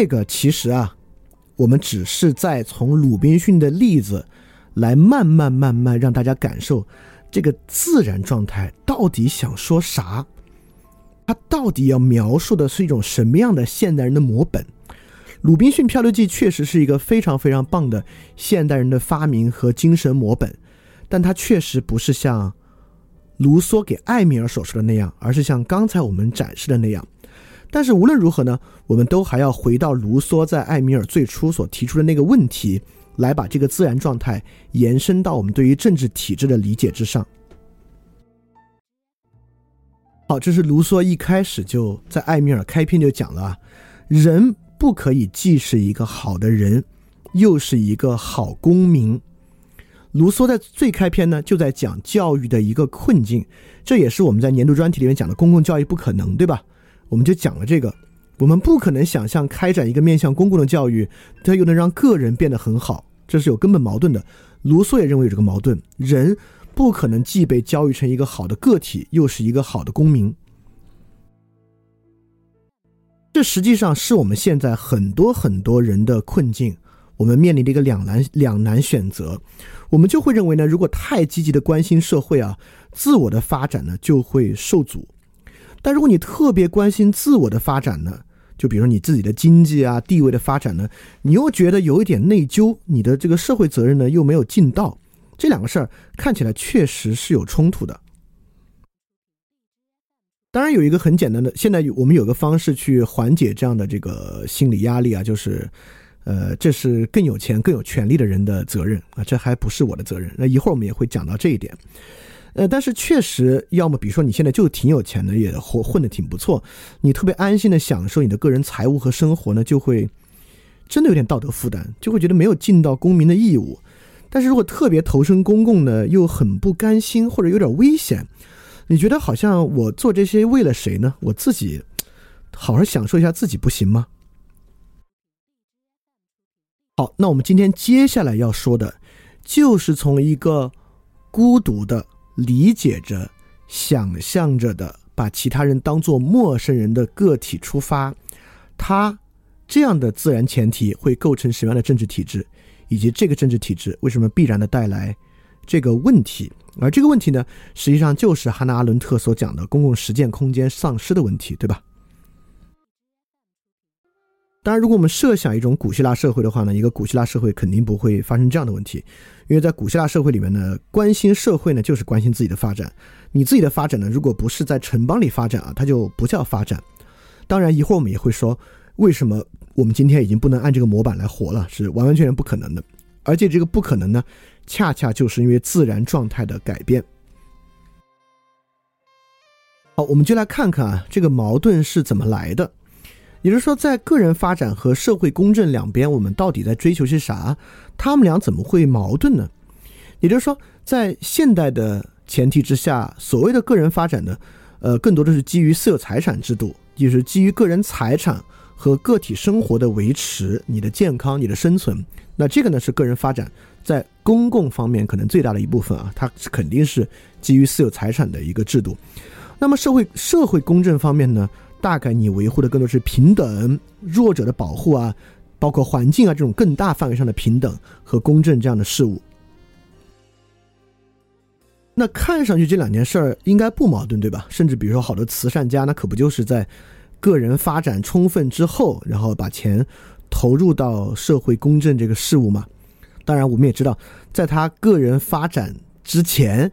这个其实啊，我们只是在从鲁滨逊的例子来慢慢慢慢让大家感受这个自然状态到底想说啥，它到底要描述的是一种什么样的现代人的模本。鲁滨逊漂流记确实是一个非常非常棒的现代人的发明和精神模本，但它确实不是像卢梭给艾米尔所说的那样，而是像刚才我们展示的那样。但是无论如何呢，我们都还要回到卢梭在艾米尔最初所提出的那个问题，来把这个自然状态延伸到我们对于政治体制的理解之上。好，这是卢梭一开始就在艾米尔开篇就讲了啊，人。不可以既是一个好的人，又是一个好公民。卢梭在最开篇呢，就在讲教育的一个困境，这也是我们在年度专题里面讲的公共教育不可能，对吧？我们就讲了这个，我们不可能想象开展一个面向公共的教育，它又能让个人变得很好，这是有根本矛盾的。卢梭也认为有这个矛盾，人不可能既被教育成一个好的个体，又是一个好的公民。这实际上是我们现在很多很多人的困境，我们面临的一个两难两难选择。我们就会认为呢，如果太积极的关心社会啊，自我的发展呢就会受阻；但如果你特别关心自我的发展呢，就比如你自己的经济啊地位的发展呢，你又觉得有一点内疚，你的这个社会责任呢又没有尽到，这两个事儿看起来确实是有冲突的。当然有一个很简单的，现在我们有个方式去缓解这样的这个心理压力啊，就是，呃，这是更有钱、更有权力的人的责任啊，这还不是我的责任。那一会儿我们也会讲到这一点，呃，但是确实，要么比如说你现在就挺有钱的，也混混的挺不错，你特别安心的享受你的个人财务和生活呢，就会真的有点道德负担，就会觉得没有尽到公民的义务。但是如果特别投身公共呢，又很不甘心或者有点危险。你觉得好像我做这些为了谁呢？我自己好好享受一下自己不行吗？好，那我们今天接下来要说的，就是从一个孤独的理解着、想象着的，把其他人当做陌生人的个体出发，他这样的自然前提会构成什么样的政治体制，以及这个政治体制为什么必然的带来这个问题？而这个问题呢，实际上就是哈纳·阿伦特所讲的公共实践空间丧失的问题，对吧？当然，如果我们设想一种古希腊社会的话呢，一个古希腊社会肯定不会发生这样的问题，因为在古希腊社会里面呢，关心社会呢就是关心自己的发展。你自己的发展呢，如果不是在城邦里发展啊，它就不叫发展。当然，一会儿我们也会说，为什么我们今天已经不能按这个模板来活了，是完完全全不可能的。而且这个不可能呢。恰恰就是因为自然状态的改变。好，我们就来看看啊，这个矛盾是怎么来的。也就是说，在个人发展和社会公正两边，我们到底在追求些啥？他们俩怎么会矛盾呢？也就是说，在现代的前提之下，所谓的个人发展呢，呃，更多的是基于私有财产制度，就是基于个人财产和个体生活的维持、你的健康、你的生存。那这个呢，是个人发展。在公共方面，可能最大的一部分啊，它肯定是基于私有财产的一个制度。那么社会社会公正方面呢，大概你维护的更多是平等、弱者的保护啊，包括环境啊这种更大范围上的平等和公正这样的事物。那看上去这两件事儿应该不矛盾，对吧？甚至比如说好多慈善家，那可不就是在个人发展充分之后，然后把钱投入到社会公正这个事物吗？当然，我们也知道，在他个人发展之前，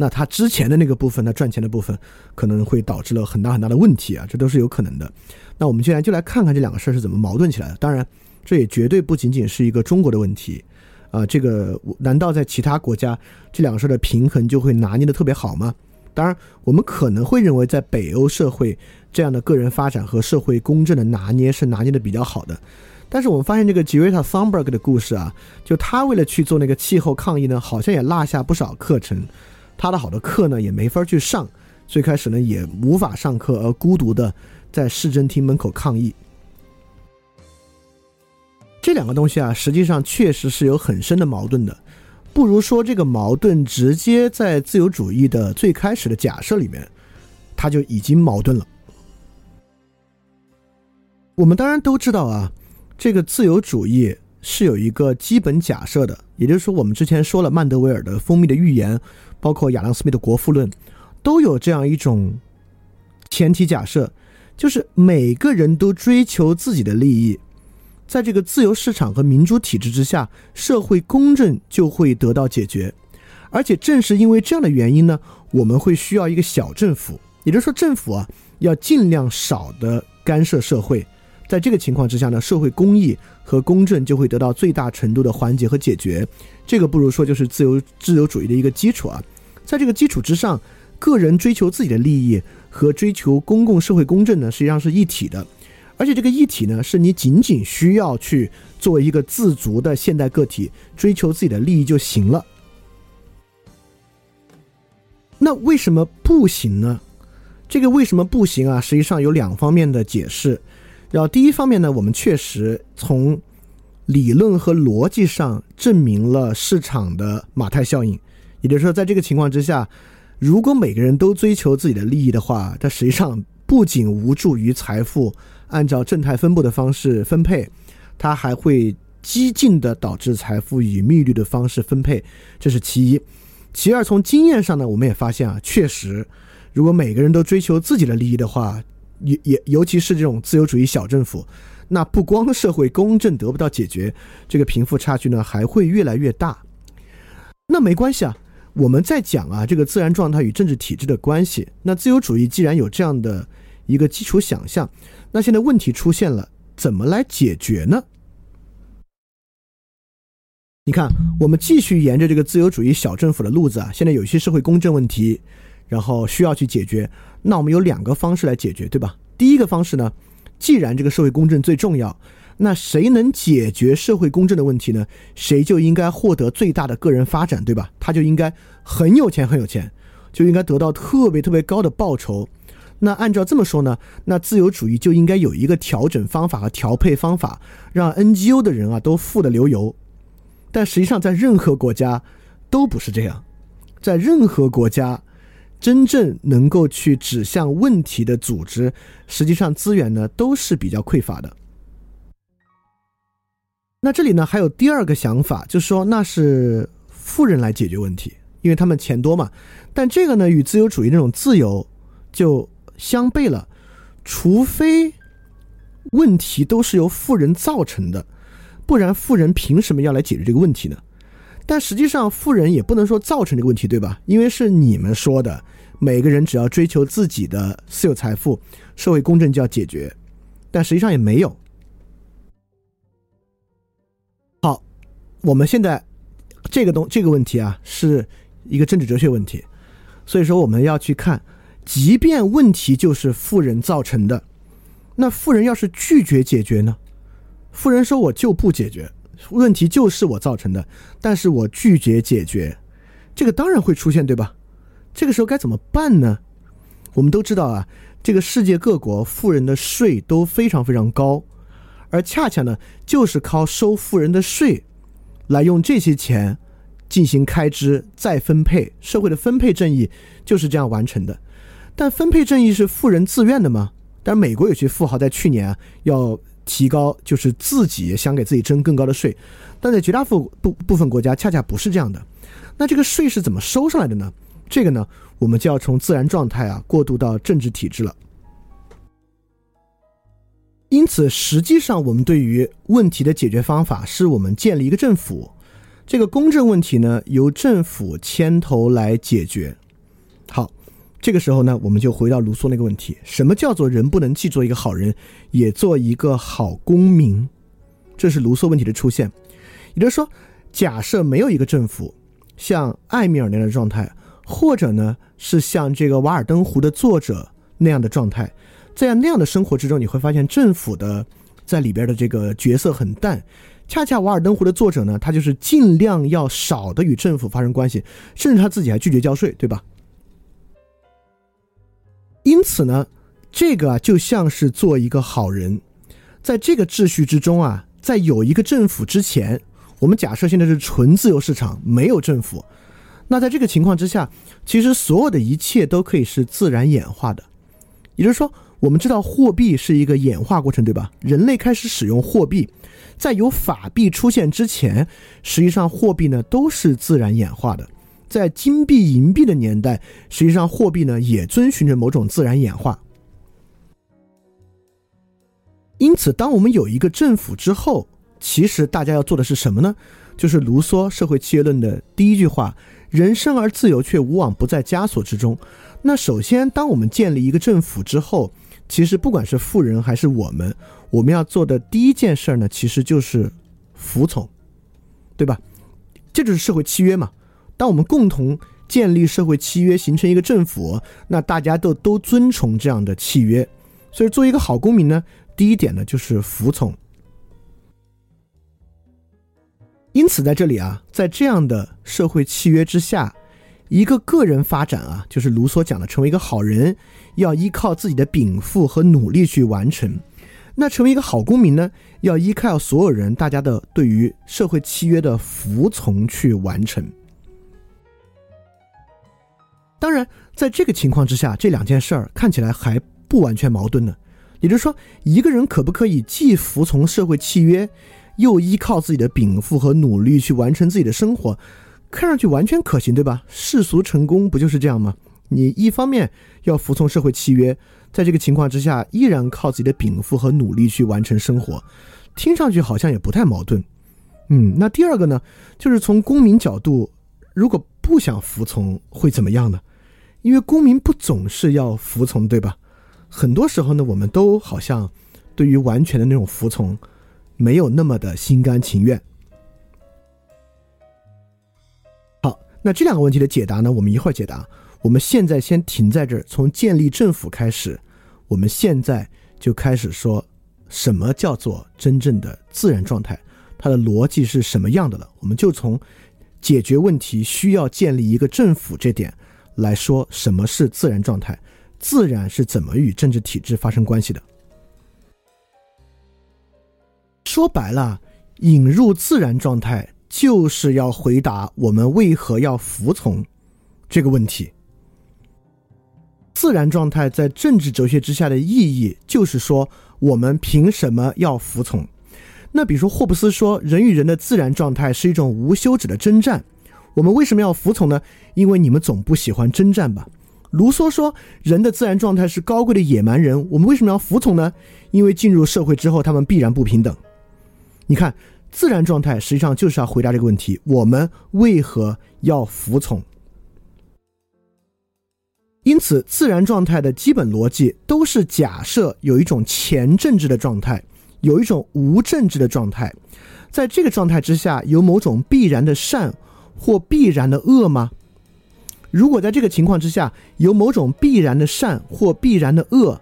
那他之前的那个部分，他赚钱的部分，可能会导致了很大很大的问题啊，这都是有可能的。那我们现在就来看看这两个事儿是怎么矛盾起来的。当然，这也绝对不仅仅是一个中国的问题啊。这个难道在其他国家，这两个事儿的平衡就会拿捏的特别好吗？当然，我们可能会认为，在北欧社会，这样的个人发展和社会公正的拿捏是拿捏的比较好的。但是我们发现这个吉瑞塔·桑伯格的故事啊，就他为了去做那个气候抗议呢，好像也落下不少课程，他的好多课呢也没法去上，最开始呢也无法上课，而孤独的在市政厅门口抗议。这两个东西啊，实际上确实是有很深的矛盾的，不如说这个矛盾直接在自由主义的最开始的假设里面，它就已经矛盾了。我们当然都知道啊，这个自由主义是有一个基本假设的，也就是说，我们之前说了曼德维尔的《蜂蜜的预言》，包括亚当·斯密的《国富论》，都有这样一种前提假设，就是每个人都追求自己的利益，在这个自由市场和民主体制之下，社会公正就会得到解决。而且正是因为这样的原因呢，我们会需要一个小政府，也就是说，政府啊要尽量少的干涉社会。在这个情况之下呢，社会公益和公正就会得到最大程度的缓解和解决。这个不如说就是自由自由主义的一个基础啊。在这个基础之上，个人追求自己的利益和追求公共社会公正呢，实际上是一体的。而且这个一体呢，是你仅仅需要去作为一个自足的现代个体追求自己的利益就行了。那为什么不行呢？这个为什么不行啊？实际上有两方面的解释。然后第一方面呢，我们确实从理论和逻辑上证明了市场的马太效应，也就是说，在这个情况之下，如果每个人都追求自己的利益的话，它实际上不仅无助于财富按照正态分布的方式分配，它还会激进的导致财富以密律的方式分配，这是其一。其二，从经验上呢，我们也发现啊，确实，如果每个人都追求自己的利益的话。也也，尤其是这种自由主义小政府，那不光社会公正得不到解决，这个贫富差距呢还会越来越大。那没关系啊，我们在讲啊这个自然状态与政治体制的关系。那自由主义既然有这样的一个基础想象，那现在问题出现了，怎么来解决呢？你看，我们继续沿着这个自由主义小政府的路子啊，现在有些社会公正问题。然后需要去解决，那我们有两个方式来解决，对吧？第一个方式呢，既然这个社会公正最重要，那谁能解决社会公正的问题呢？谁就应该获得最大的个人发展，对吧？他就应该很有钱，很有钱，就应该得到特别特别高的报酬。那按照这么说呢，那自由主义就应该有一个调整方法和调配方法，让 NGO 的人啊都富得流油。但实际上，在任何国家都不是这样，在任何国家。真正能够去指向问题的组织，实际上资源呢都是比较匮乏的。那这里呢还有第二个想法，就是说那是富人来解决问题，因为他们钱多嘛。但这个呢与自由主义那种自由就相悖了，除非问题都是由富人造成的，不然富人凭什么要来解决这个问题呢？但实际上，富人也不能说造成这个问题，对吧？因为是你们说的，每个人只要追求自己的私有财富，社会公正就要解决。但实际上也没有。好，我们现在这个东这个问题啊，是一个政治哲学问题，所以说我们要去看，即便问题就是富人造成的，那富人要是拒绝解决呢？富人说我就不解决。问题就是我造成的，但是我拒绝解决，这个当然会出现，对吧？这个时候该怎么办呢？我们都知道啊，这个世界各国富人的税都非常非常高，而恰恰呢，就是靠收富人的税，来用这些钱进行开支再分配，社会的分配正义就是这样完成的。但分配正义是富人自愿的吗？但美国有些富豪在去年要。提高就是自己想给自己征更高的税，但在绝大部部部分国家恰恰不是这样的。那这个税是怎么收上来的呢？这个呢，我们就要从自然状态啊过渡到政治体制了。因此，实际上我们对于问题的解决方法是我们建立一个政府，这个公正问题呢由政府牵头来解决。好。这个时候呢，我们就回到卢梭那个问题：什么叫做人不能既做一个好人，也做一个好公民？这是卢梭问题的出现。也就是说，假设没有一个政府像艾米尔那样的状态，或者呢是像这个《瓦尔登湖》的作者那样的状态，在那样的生活之中，你会发现政府的在里边的这个角色很淡。恰恰《瓦尔登湖》的作者呢，他就是尽量要少的与政府发生关系，甚至他自己还拒绝交税，对吧？因此呢，这个就像是做一个好人，在这个秩序之中啊，在有一个政府之前，我们假设现在是纯自由市场，没有政府，那在这个情况之下，其实所有的一切都可以是自然演化的。也就是说，我们知道货币是一个演化过程，对吧？人类开始使用货币，在有法币出现之前，实际上货币呢都是自然演化的。在金币、银币的年代，实际上货币呢也遵循着某种自然演化。因此，当我们有一个政府之后，其实大家要做的是什么呢？就是卢梭《社会契约论》的第一句话：“人生而自由，却无往不在枷锁之中。”那首先，当我们建立一个政府之后，其实不管是富人还是我们，我们要做的第一件事呢，其实就是服从，对吧？这就是社会契约嘛。当我们共同建立社会契约，形成一个政府，那大家都都遵从这样的契约。所以，作为一个好公民呢。第一点呢，就是服从。因此，在这里啊，在这样的社会契约之下，一个个人发展啊，就是卢梭讲的，成为一个好人，要依靠自己的禀赋和努力去完成。那成为一个好公民呢，要依靠所有人大家的对于社会契约的服从去完成。当然，在这个情况之下，这两件事儿看起来还不完全矛盾呢。也就是说，一个人可不可以既服从社会契约，又依靠自己的禀赋和努力去完成自己的生活，看上去完全可行，对吧？世俗成功不就是这样吗？你一方面要服从社会契约，在这个情况之下，依然靠自己的禀赋和努力去完成生活，听上去好像也不太矛盾。嗯，那第二个呢，就是从公民角度，如果不想服从会怎么样呢？因为公民不总是要服从，对吧？很多时候呢，我们都好像对于完全的那种服从，没有那么的心甘情愿。好，那这两个问题的解答呢，我们一会儿解答。我们现在先停在这儿，从建立政府开始，我们现在就开始说什么叫做真正的自然状态，它的逻辑是什么样的了。我们就从解决问题需要建立一个政府这点来说，什么是自然状态。自然是怎么与政治体制发生关系的？说白了，引入自然状态就是要回答我们为何要服从这个问题。自然状态在政治哲学之下的意义，就是说我们凭什么要服从？那比如说，霍布斯说，人与人的自然状态是一种无休止的征战，我们为什么要服从呢？因为你们总不喜欢征战吧？卢梭说：“人的自然状态是高贵的野蛮人，我们为什么要服从呢？因为进入社会之后，他们必然不平等。你看，自然状态实际上就是要回答这个问题：我们为何要服从？因此，自然状态的基本逻辑都是假设有一种前政治的状态，有一种无政治的状态，在这个状态之下，有某种必然的善或必然的恶吗？”如果在这个情况之下有某种必然的善或必然的恶，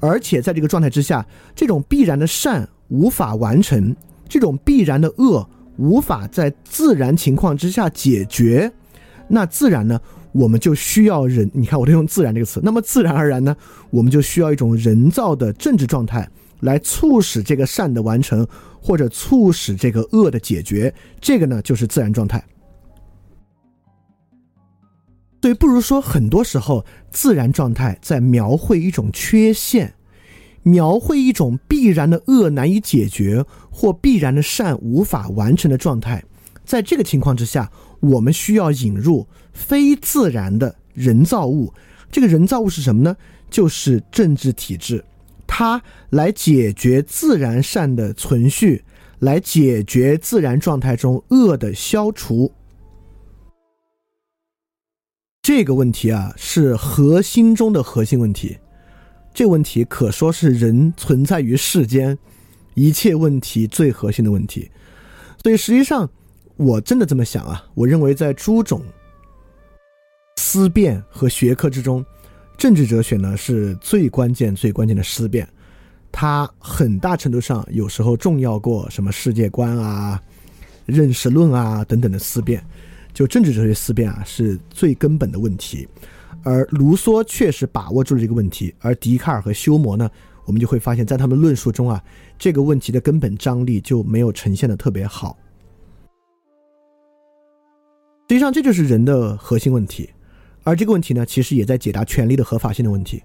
而且在这个状态之下，这种必然的善无法完成，这种必然的恶无法在自然情况之下解决，那自然呢，我们就需要人。你看，我都用“自然”这个词，那么自然而然呢，我们就需要一种人造的政治状态来促使这个善的完成，或者促使这个恶的解决。这个呢，就是自然状态。对，不如说，很多时候自然状态在描绘一种缺陷，描绘一种必然的恶难以解决或必然的善无法完成的状态。在这个情况之下，我们需要引入非自然的人造物。这个人造物是什么呢？就是政治体制，它来解决自然善的存续，来解决自然状态中恶的消除。这个问题啊，是核心中的核心问题。这个问题可说是人存在于世间一切问题最核心的问题。所以，实际上，我真的这么想啊。我认为，在诸种思辨和学科之中，政治哲学呢是最关键、最关键的思辨。它很大程度上有时候重要过什么世界观啊、认识论啊等等的思辨。就政治哲学思辨啊，是最根本的问题，而卢梭确实把握住了这个问题，而笛卡尔和休谟呢，我们就会发现，在他们论述中啊，这个问题的根本张力就没有呈现的特别好。实际上，这就是人的核心问题，而这个问题呢，其实也在解答权力的合法性的问题。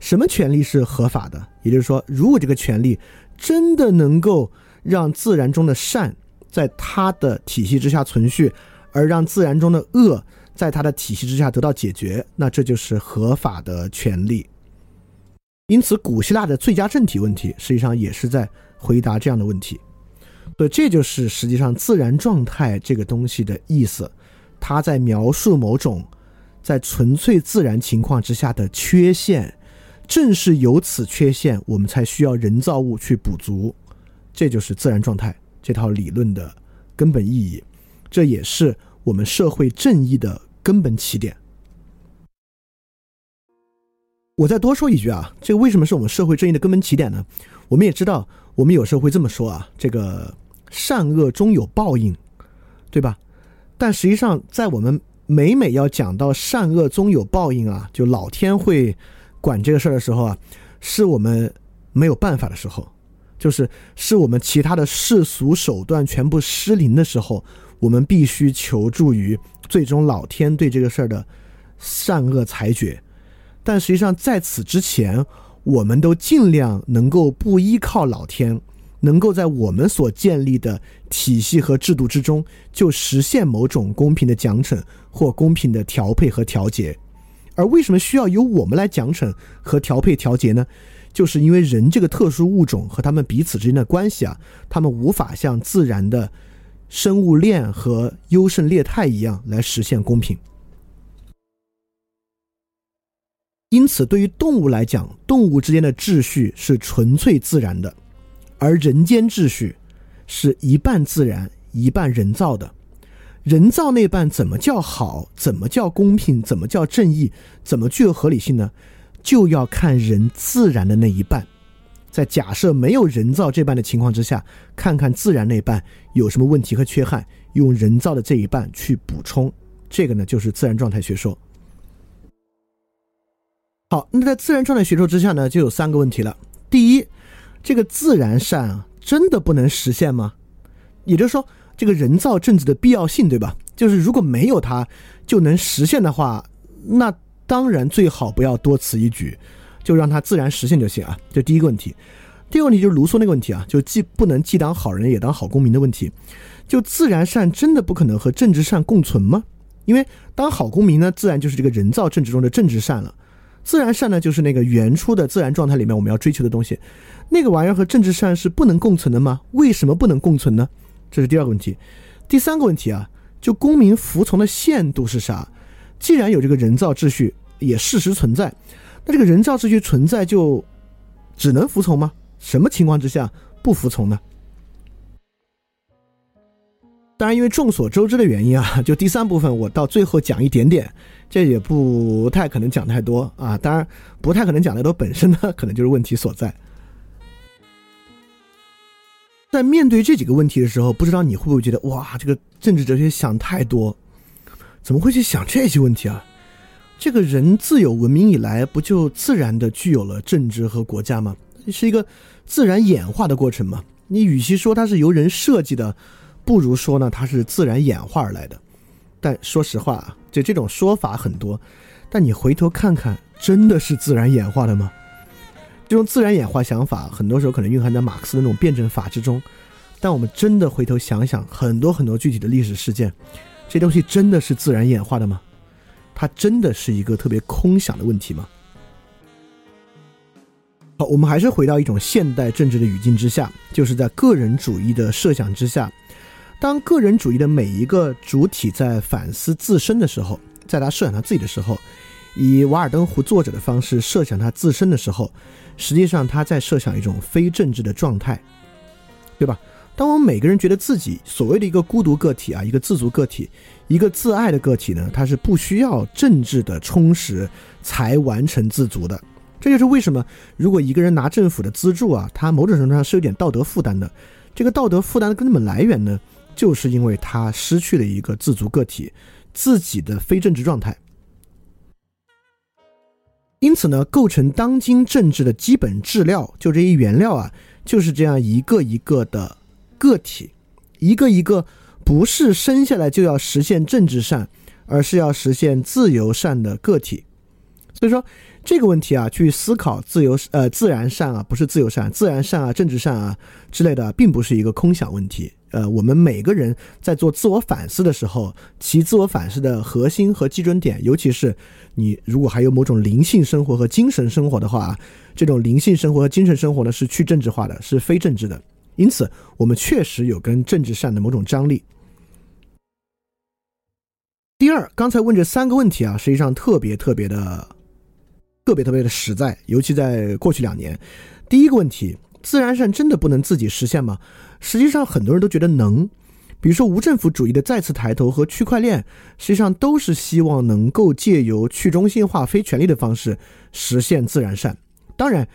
什么权利是合法的？也就是说，如果这个权利真的能够让自然中的善在它的体系之下存续，而让自然中的恶在它的体系之下得到解决，那这就是合法的权利。因此，古希腊的最佳政体问题实际上也是在回答这样的问题。对，这就是实际上自然状态这个东西的意思。它在描述某种在纯粹自然情况之下的缺陷，正是由此缺陷，我们才需要人造物去补足。这就是自然状态这套理论的根本意义，这也是我们社会正义的根本起点。我再多说一句啊，这个为什么是我们社会正义的根本起点呢？我们也知道，我们有时候会这么说啊，这个善恶终有报应，对吧？但实际上，在我们每每要讲到善恶终有报应啊，就老天会管这个事儿的时候啊，是我们没有办法的时候，就是是我们其他的世俗手段全部失灵的时候，我们必须求助于最终老天对这个事儿的善恶裁决。但实际上，在此之前，我们都尽量能够不依靠老天，能够在我们所建立的体系和制度之中，就实现某种公平的奖惩或公平的调配和调节。而为什么需要由我们来奖惩和调配调节呢？就是因为人这个特殊物种和他们彼此之间的关系啊，他们无法像自然的生物链和优胜劣汰一样来实现公平。因此，对于动物来讲，动物之间的秩序是纯粹自然的，而人间秩序是一半自然、一半人造的。人造那半怎么叫好？怎么叫公平？怎么叫正义？怎么具有合理性呢？就要看人自然的那一半。在假设没有人造这半的情况之下，看看自然那半有什么问题和缺憾，用人造的这一半去补充。这个呢，就是自然状态学说。好，那在自然状态学说之下呢，就有三个问题了。第一，这个自然善啊，真的不能实现吗？也就是说，这个人造政治的必要性，对吧？就是如果没有它就能实现的话，那当然最好不要多此一举，就让它自然实现就行啊。这第一个问题。第二个问题就是卢梭那个问题啊，就既不能既当好人也当好公民的问题。就自然善真的不可能和政治善共存吗？因为当好公民呢，自然就是这个人造政治中的政治善了。自然善呢，就是那个原初的自然状态里面我们要追求的东西，那个玩意儿和政治善是不能共存的吗？为什么不能共存呢？这是第二个问题。第三个问题啊，就公民服从的限度是啥？既然有这个人造秩序也事实存在，那这个人造秩序存在就只能服从吗？什么情况之下不服从呢？当然，因为众所周知的原因啊，就第三部分我到最后讲一点点。这也不太可能讲太多啊，当然不太可能讲太多，本身呢可能就是问题所在。在面对这几个问题的时候，不知道你会不会觉得哇，这个政治哲学想太多，怎么会去想这些问题啊？这个人自有文明以来，不就自然的具有了政治和国家吗？是一个自然演化的过程嘛？你与其说它是由人设计的，不如说呢它是自然演化而来的。但说实话啊。就这种说法很多，但你回头看看，真的是自然演化的吗？这种自然演化想法，很多时候可能蕴含在马克思的那种辩证法之中。但我们真的回头想想，很多很多具体的历史事件，这东西真的是自然演化的吗？它真的是一个特别空想的问题吗？好，我们还是回到一种现代政治的语境之下，就是在个人主义的设想之下。当个人主义的每一个主体在反思自身的时候，在他设想他自己的时候，以瓦尔登湖作者的方式设想他自身的时候，实际上他在设想一种非政治的状态，对吧？当我们每个人觉得自己所谓的一个孤独个体啊，一个自足个体，一个自爱的个体呢，他是不需要政治的充实才完成自足的。这就是为什么，如果一个人拿政府的资助啊，他某种程度上是有点道德负担的。这个道德负担的根本来源呢？就是因为他失去了一个自足个体自己的非政治状态，因此呢，构成当今政治的基本质料，就这一原料啊，就是这样一个一个的个体，一个一个不是生下来就要实现政治善，而是要实现自由善的个体。所以说这个问题啊，去思考自由呃自然善啊，不是自由善，自然善啊，政治善啊之类的，并不是一个空想问题。呃，我们每个人在做自我反思的时候，其自我反思的核心和基准点，尤其是你如果还有某种灵性生活和精神生活的话，这种灵性生活和精神生活呢是去政治化的，是非政治的。因此，我们确实有跟政治上的某种张力。第二，刚才问这三个问题啊，实际上特别特别的、特别特别的实在，尤其在过去两年。第一个问题，自然善真的不能自己实现吗？实际上，很多人都觉得能。比如说，无政府主义的再次抬头和区块链，实际上都是希望能够借由去中心化、非权力的方式实现自然善。当然，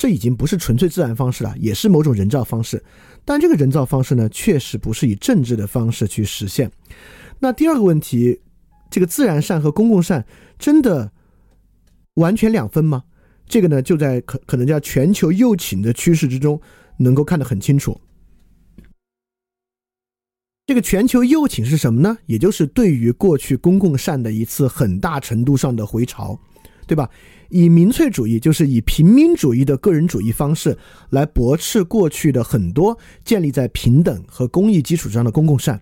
这已经不是纯粹自然方式了，也是某种人造方式。但这个人造方式呢，确实不是以政治的方式去实现。那第二个问题。这个自然善和公共善真的完全两分吗？这个呢，就在可可能叫全球右倾的趋势之中，能够看得很清楚。这个全球右倾是什么呢？也就是对于过去公共善的一次很大程度上的回潮，对吧？以民粹主义，就是以平民主义的个人主义方式来驳斥过去的很多建立在平等和公益基础上的公共善。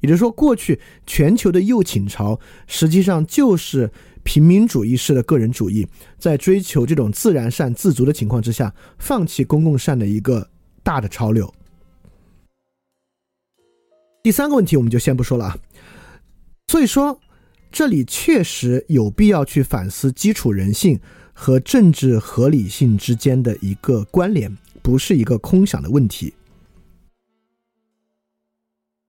也就是说，过去全球的右倾潮实际上就是平民主义式的个人主义，在追求这种自然善自足的情况之下，放弃公共善的一个大的潮流。第三个问题我们就先不说了啊。所以说，这里确实有必要去反思基础人性和政治合理性之间的一个关联，不是一个空想的问题。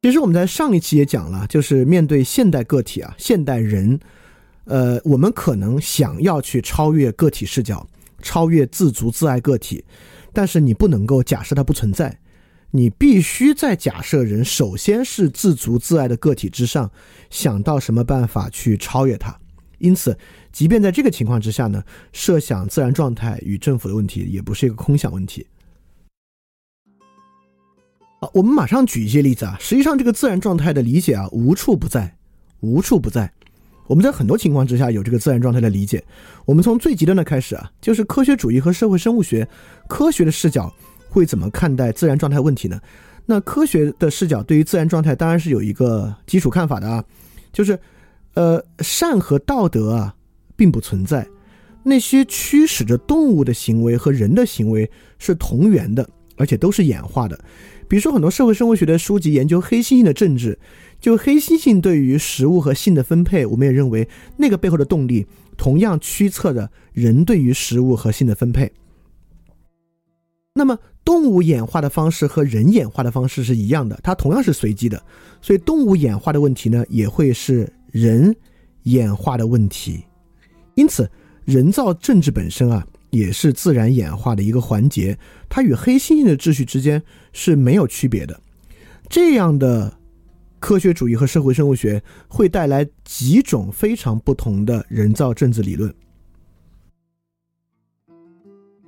其实我们在上一期也讲了，就是面对现代个体啊，现代人，呃，我们可能想要去超越个体视角，超越自足自爱个体，但是你不能够假设它不存在，你必须在假设人首先是自足自爱的个体之上，想到什么办法去超越它。因此，即便在这个情况之下呢，设想自然状态与政府的问题，也不是一个空想问题。啊，我们马上举一些例子啊。实际上，这个自然状态的理解啊，无处不在，无处不在。我们在很多情况之下有这个自然状态的理解。我们从最极端的开始啊，就是科学主义和社会生物学科学的视角会怎么看待自然状态问题呢？那科学的视角对于自然状态当然是有一个基础看法的啊，就是呃，善和道德啊并不存在，那些驱使着动物的行为和人的行为是同源的，而且都是演化的。比如说，很多社会生物学的书籍研究黑猩猩的政治，就黑猩猩对于食物和性的分配，我们也认为那个背后的动力同样驱策着人对于食物和性的分配。那么，动物演化的方式和人演化的方式是一样的，它同样是随机的，所以动物演化的问题呢，也会是人演化的问题。因此，人造政治本身啊。也是自然演化的一个环节，它与黑猩猩的秩序之间是没有区别的。这样的科学主义和社会生物学会带来几种非常不同的人造政治理论。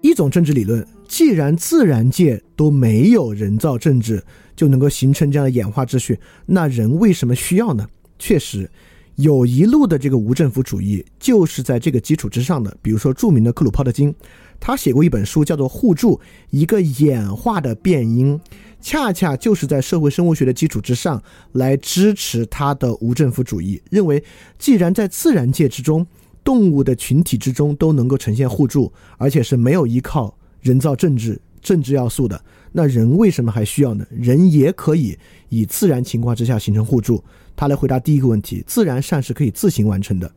一种政治理论，既然自然界都没有人造政治就能够形成这样的演化秩序，那人为什么需要呢？确实。有一路的这个无政府主义就是在这个基础之上的。比如说，著名的克鲁泡特金，他写过一本书，叫做《互助：一个演化的变因》，恰恰就是在社会生物学的基础之上来支持他的无政府主义。认为，既然在自然界之中，动物的群体之中都能够呈现互助，而且是没有依靠人造政治政治要素的，那人为什么还需要呢？人也可以以自然情况之下形成互助。他来回答第一个问题：自然善是可以自行完成的。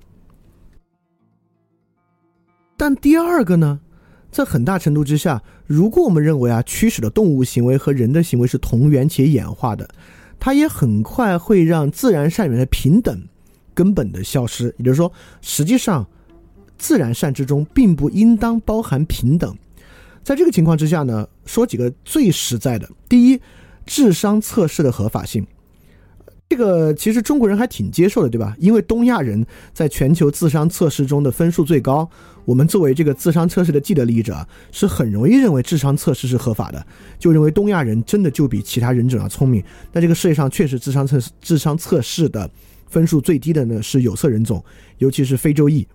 但第二个呢，在很大程度之下，如果我们认为啊，驱使的动物行为和人的行为是同源且演化的，它也很快会让自然善里面的平等根本的消失。也就是说，实际上，自然善之中并不应当包含平等。在这个情况之下呢，说几个最实在的：第一，智商测试的合法性。这个其实中国人还挺接受的，对吧？因为东亚人在全球智商测试中的分数最高，我们作为这个智商测试的既得利益者，是很容易认为智商测试是合法的，就认为东亚人真的就比其他人种要聪明。但这个世界上确实智商测智商测试的分数最低的呢是有色人种，尤其是非洲裔。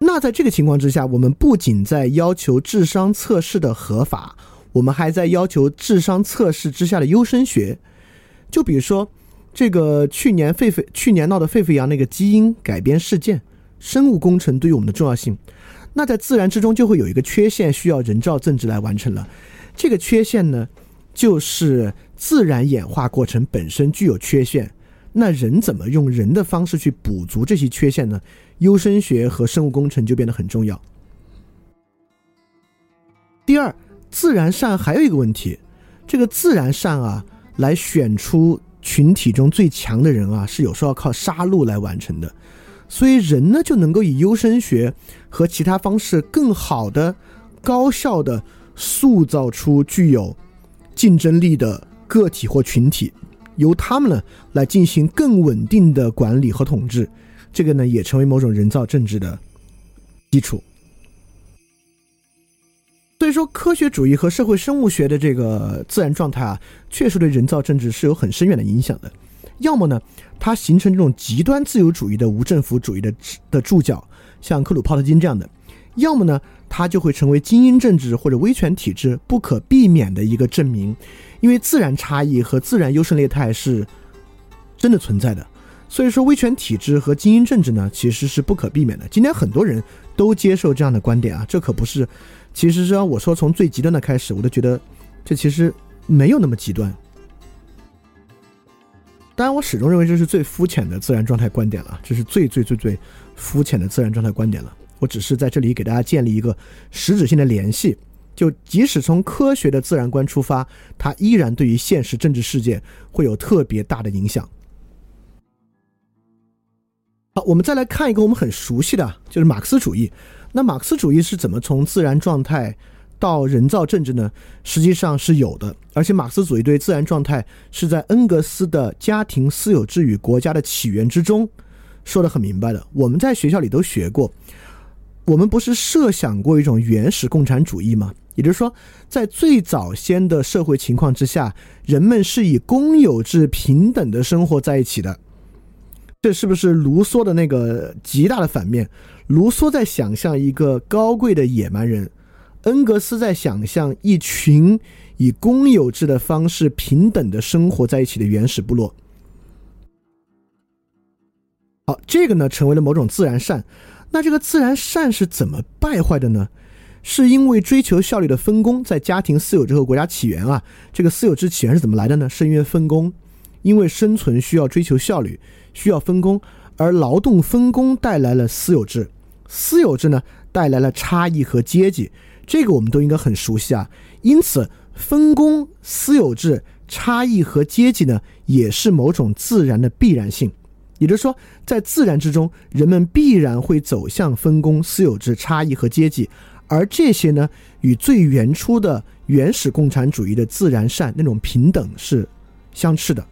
那在这个情况之下，我们不仅在要求智商测试的合法，我们还在要求智商测试之下的优生学。就比如说，这个去年沸沸去年闹得沸沸扬那个基因改编事件，生物工程对于我们的重要性，那在自然之中就会有一个缺陷，需要人造政治来完成了。这个缺陷呢，就是自然演化过程本身具有缺陷。那人怎么用人的方式去补足这些缺陷呢？优生学和生物工程就变得很重要。第二，自然善还有一个问题，这个自然善啊，来选出群体中最强的人啊，是有时候要靠杀戮来完成的。所以人呢，就能够以优生学和其他方式更好的、高效的塑造出具有竞争力的个体或群体。由他们呢来进行更稳定的管理和统治，这个呢也成为某种人造政治的基础。所以说，科学主义和社会生物学的这个自然状态啊，确实对人造政治是有很深远的影响的。要么呢，它形成这种极端自由主义的无政府主义的的注脚，像克鲁泡特金这样的；要么呢，它就会成为精英政治或者威权体制不可避免的一个证明。因为自然差异和自然优胜劣汰是真的存在的，所以说威权体制和精英政治呢，其实是不可避免的。今天很多人都接受这样的观点啊，这可不是，其实是我说从最极端的开始，我都觉得这其实没有那么极端。当然，我始终认为这是最肤浅的自然状态观点了，这是最最最最肤浅的自然状态观点了。我只是在这里给大家建立一个实质性的联系。就即使从科学的自然观出发，它依然对于现实政治事件会有特别大的影响。好，我们再来看一个我们很熟悉的，就是马克思主义。那马克思主义是怎么从自然状态到人造政治呢？实际上是有的，而且马克思主义对自然状态是在恩格斯的《家庭、私有制与国家的起源》之中说的很明白的。我们在学校里都学过，我们不是设想过一种原始共产主义吗？也就是说，在最早先的社会情况之下，人们是以公有制平等的生活在一起的。这是不是卢梭的那个极大的反面？卢梭在想象一个高贵的野蛮人，恩格斯在想象一群以公有制的方式平等的生活在一起的原始部落。好，这个呢成为了某种自然善。那这个自然善是怎么败坏的呢？是因为追求效率的分工，在家庭私有制和国家起源啊，这个私有制起源是怎么来的呢？是因为分工，因为生存需要追求效率，需要分工，而劳动分工带来了私有制，私有制呢带来了差异和阶级，这个我们都应该很熟悉啊。因此，分工、私有制、差异和阶级呢，也是某种自然的必然性。也就是说，在自然之中，人们必然会走向分工、私有制、差异和阶级。而这些呢，与最原初的原始共产主义的自然善那种平等是相斥的。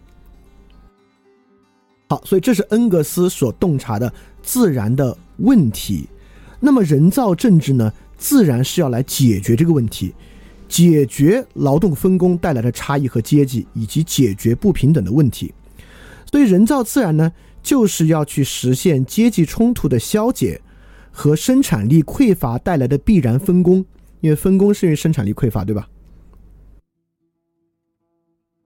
好，所以这是恩格斯所洞察的自然的问题。那么人造政治呢，自然是要来解决这个问题，解决劳动分工带来的差异和阶级，以及解决不平等的问题。所以人造自然呢，就是要去实现阶级冲突的消解。和生产力匮乏带来的必然分工，因为分工是因为生产力匮乏，对吧？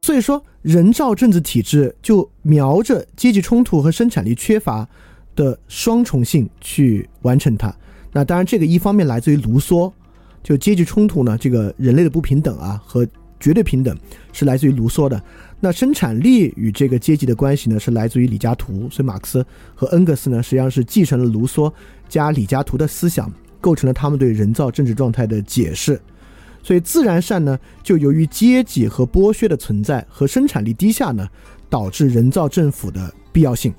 所以说，人造政治体制就瞄着阶级冲突和生产力缺乏的双重性去完成它。那当然，这个一方面来自于卢梭，就阶级冲突呢，这个人类的不平等啊和绝对平等是来自于卢梭的。那生产力与这个阶级的关系呢，是来自于李嘉图。所以，马克思和恩格斯呢，实际上是继承了卢梭。加李嘉图的思想，构成了他们对人造政治状态的解释。所以，自然善呢，就由于阶级和剥削的存在和生产力低下呢，导致人造政府的必要性。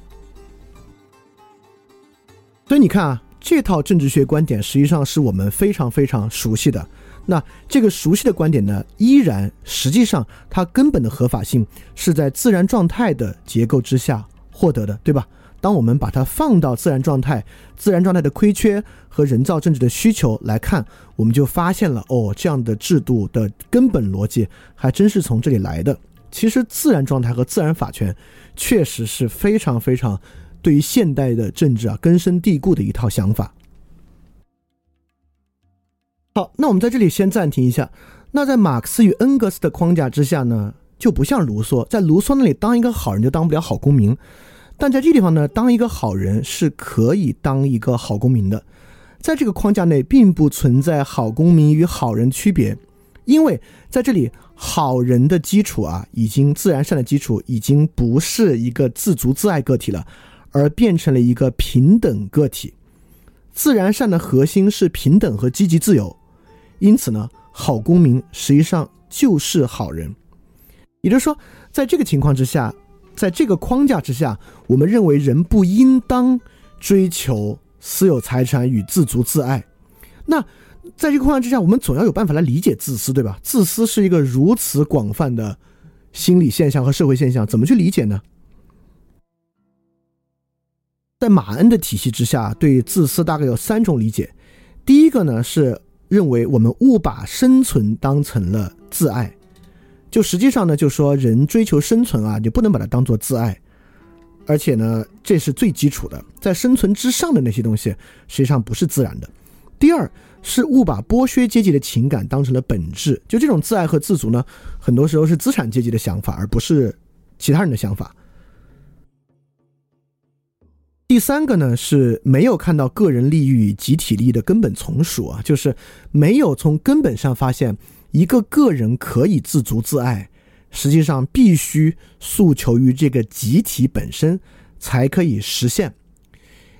所以，你看啊，这套政治学观点实际上是我们非常非常熟悉的。那这个熟悉的观点呢，依然实际上它根本的合法性是在自然状态的结构之下获得的，对吧？当我们把它放到自然状态、自然状态的亏缺和人造政治的需求来看，我们就发现了哦，这样的制度的根本逻辑还真是从这里来的。其实，自然状态和自然法权确实是非常非常对于现代的政治啊根深蒂固的一套想法。好，那我们在这里先暂停一下。那在马克思与恩格斯的框架之下呢，就不像卢梭，在卢梭那里当一个好人就当不了好公民，但在这地方呢，当一个好人是可以当一个好公民的。在这个框架内，并不存在好公民与好人区别，因为在这里，好人的基础啊，已经自然善的基础已经不是一个自足自爱个体了，而变成了一个平等个体。自然善的核心是平等和积极自由，因此呢，好公民实际上就是好人。也就是说，在这个情况之下，在这个框架之下，我们认为人不应当追求私有财产与自足自爱。那在这个框架之下，我们总要有办法来理解自私，对吧？自私是一个如此广泛的心理现象和社会现象，怎么去理解呢？在马恩的体系之下，对自私大概有三种理解。第一个呢是认为我们误把生存当成了自爱，就实际上呢就说人追求生存啊，你不能把它当做自爱，而且呢这是最基础的，在生存之上的那些东西实际上不是自然的。第二是误把剥削阶级的情感当成了本质，就这种自爱和自足呢，很多时候是资产阶级的想法，而不是其他人的想法。第三个呢是没有看到个人利益与集体利益的根本从属啊，就是没有从根本上发现一个个人可以自足自爱，实际上必须诉求于这个集体本身才可以实现。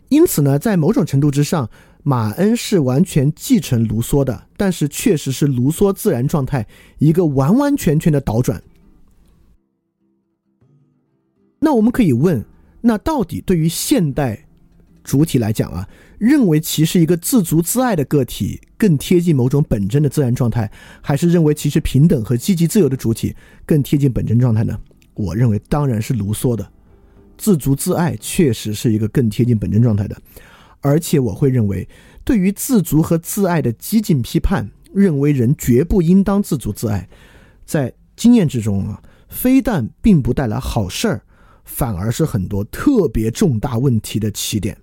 因此呢，在某种程度之上，马恩是完全继承卢梭的，但是确实是卢梭自然状态一个完完全全的倒转。那我们可以问。那到底对于现代主体来讲啊，认为其是一个自足自爱的个体更贴近某种本真的自然状态，还是认为其是平等和积极自由的主体更贴近本真状态呢？我认为当然是卢梭的，自足自爱确实是一个更贴近本真状态的，而且我会认为，对于自足和自爱的激进批判，认为人绝不应当自足自爱，在经验之中啊，非但并不带来好事儿。反而是很多特别重大问题的起点。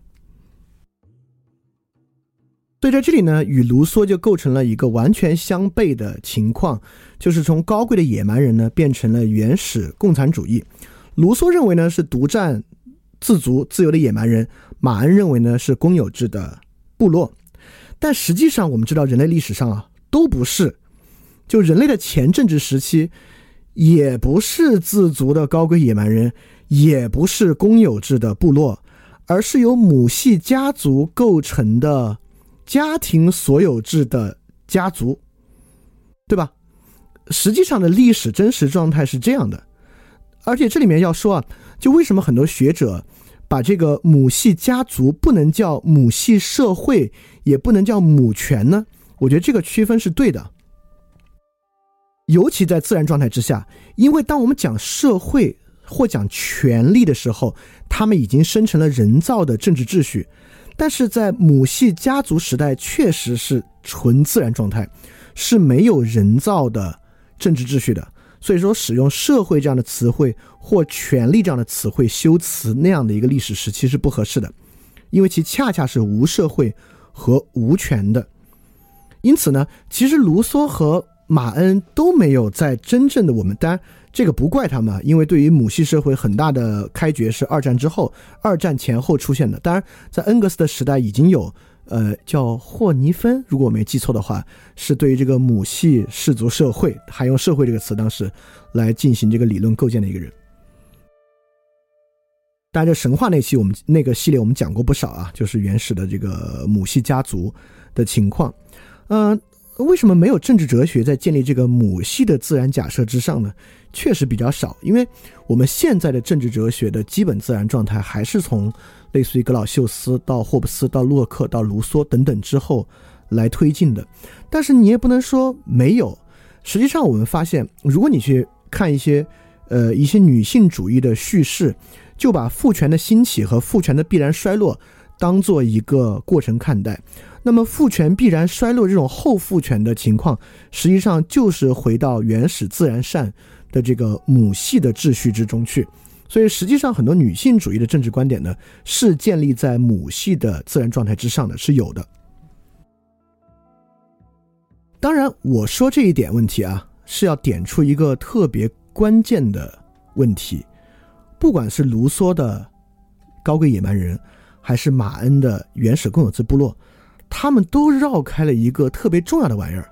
所以在这里呢，与卢梭就构成了一个完全相悖的情况，就是从高贵的野蛮人呢变成了原始共产主义。卢梭认为呢是独占、自足、自由的野蛮人，马恩认为呢是公有制的部落。但实际上，我们知道人类历史上啊都不是，就人类的前政治时期也不是自足的高贵野蛮人。也不是公有制的部落，而是由母系家族构成的家庭所有制的家族，对吧？实际上的历史真实状态是这样的，而且这里面要说啊，就为什么很多学者把这个母系家族不能叫母系社会，也不能叫母权呢？我觉得这个区分是对的，尤其在自然状态之下，因为当我们讲社会。或讲权力的时候，他们已经生成了人造的政治秩序，但是在母系家族时代确实是纯自然状态，是没有人造的政治秩序的。所以说，使用“社会”这样的词汇或“权力”这样的词汇修辞那样的一个历史时期是不合适的，因为其恰恰是无社会和无权的。因此呢，其实卢梭和马恩都没有在真正的我们当。这个不怪他们，因为对于母系社会很大的开掘是二战之后、二战前后出现的。当然，在恩格斯的时代已经有，呃，叫霍尼芬，如果我没记错的话，是对于这个母系氏族社会，还用“社会”这个词，当时来进行这个理论构建的一个人。当然，神话那期我们那个系列我们讲过不少啊，就是原始的这个母系家族的情况，嗯。为什么没有政治哲学在建立这个母系的自然假设之上呢？确实比较少，因为我们现在的政治哲学的基本自然状态还是从类似于格老秀斯到霍布斯到洛克到卢梭等等之后来推进的。但是你也不能说没有。实际上，我们发现，如果你去看一些呃一些女性主义的叙事，就把父权的兴起和父权的必然衰落当做一个过程看待。那么父权必然衰落这种后父权的情况，实际上就是回到原始自然善的这个母系的秩序之中去。所以实际上很多女性主义的政治观点呢，是建立在母系的自然状态之上的，是有的。当然，我说这一点问题啊，是要点出一个特别关键的问题。不管是卢梭的高贵野蛮人，还是马恩的原始共有制部落，他们都绕开了一个特别重要的玩意儿，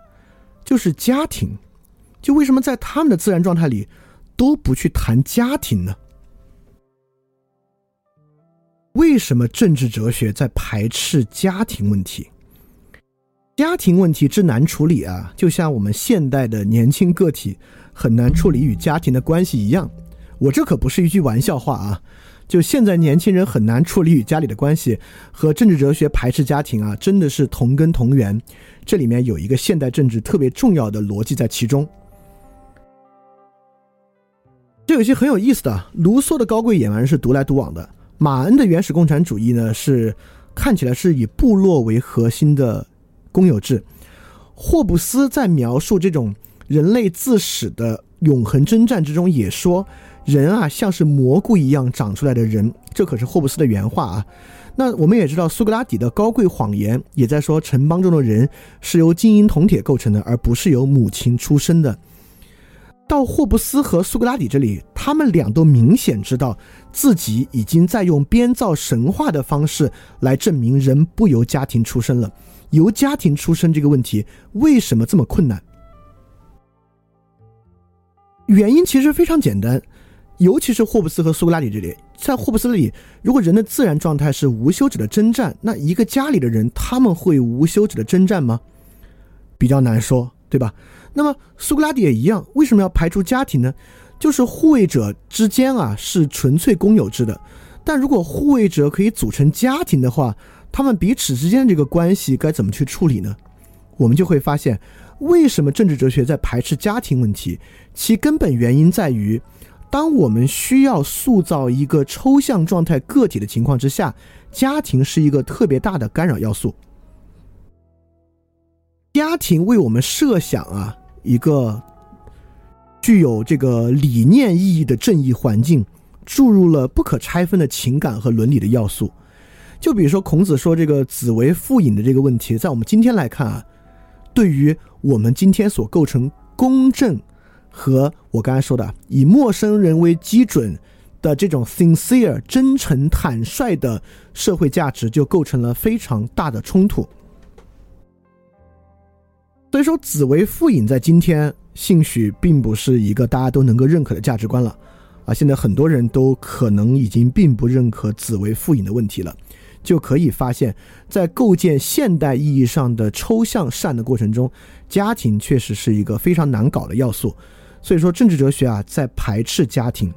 就是家庭。就为什么在他们的自然状态里都不去谈家庭呢？为什么政治哲学在排斥家庭问题？家庭问题之难处理啊，就像我们现代的年轻个体很难处理与家庭的关系一样。我这可不是一句玩笑话啊！就现在年轻人很难处理与家里的关系，和政治哲学排斥家庭啊，真的是同根同源。这里面有一个现代政治特别重要的逻辑在其中。这有些很有意思的。卢梭的高贵野蛮人是独来独往的，马恩的原始共产主义呢是看起来是以部落为核心的公有制。霍布斯在描述这种人类自始的永恒征战之中，也说。人啊，像是蘑菇一样长出来的人，这可是霍布斯的原话啊。那我们也知道，苏格拉底的高贵谎言也在说，城邦中的人是由金银铜铁构成的，而不是由母亲出生的。到霍布斯和苏格拉底这里，他们俩都明显知道自己已经在用编造神话的方式来证明人不由家庭出生了。由家庭出生这个问题为什么这么困难？原因其实非常简单。尤其是霍布斯和苏格拉底这里，在霍布斯里，如果人的自然状态是无休止的征战，那一个家里的人他们会无休止的征战吗？比较难说，对吧？那么苏格拉底也一样，为什么要排除家庭呢？就是护卫者之间啊是纯粹公有制的，但如果护卫者可以组成家庭的话，他们彼此之间的这个关系该怎么去处理呢？我们就会发现，为什么政治哲学在排斥家庭问题？其根本原因在于。当我们需要塑造一个抽象状态个体的情况之下，家庭是一个特别大的干扰要素。家庭为我们设想啊一个具有这个理念意义的正义环境，注入了不可拆分的情感和伦理的要素。就比如说孔子说这个子为父隐的这个问题，在我们今天来看啊，对于我们今天所构成公正。和我刚才说的以陌生人为基准的这种 sincere 真诚坦率的社会价值，就构成了非常大的冲突。所以说，子为父隐在今天兴许并不是一个大家都能够认可的价值观了啊！现在很多人都可能已经并不认可子为父隐的问题了，就可以发现，在构建现代意义上的抽象善的过程中，家庭确实是一个非常难搞的要素。所以说，政治哲学啊，在排斥家庭。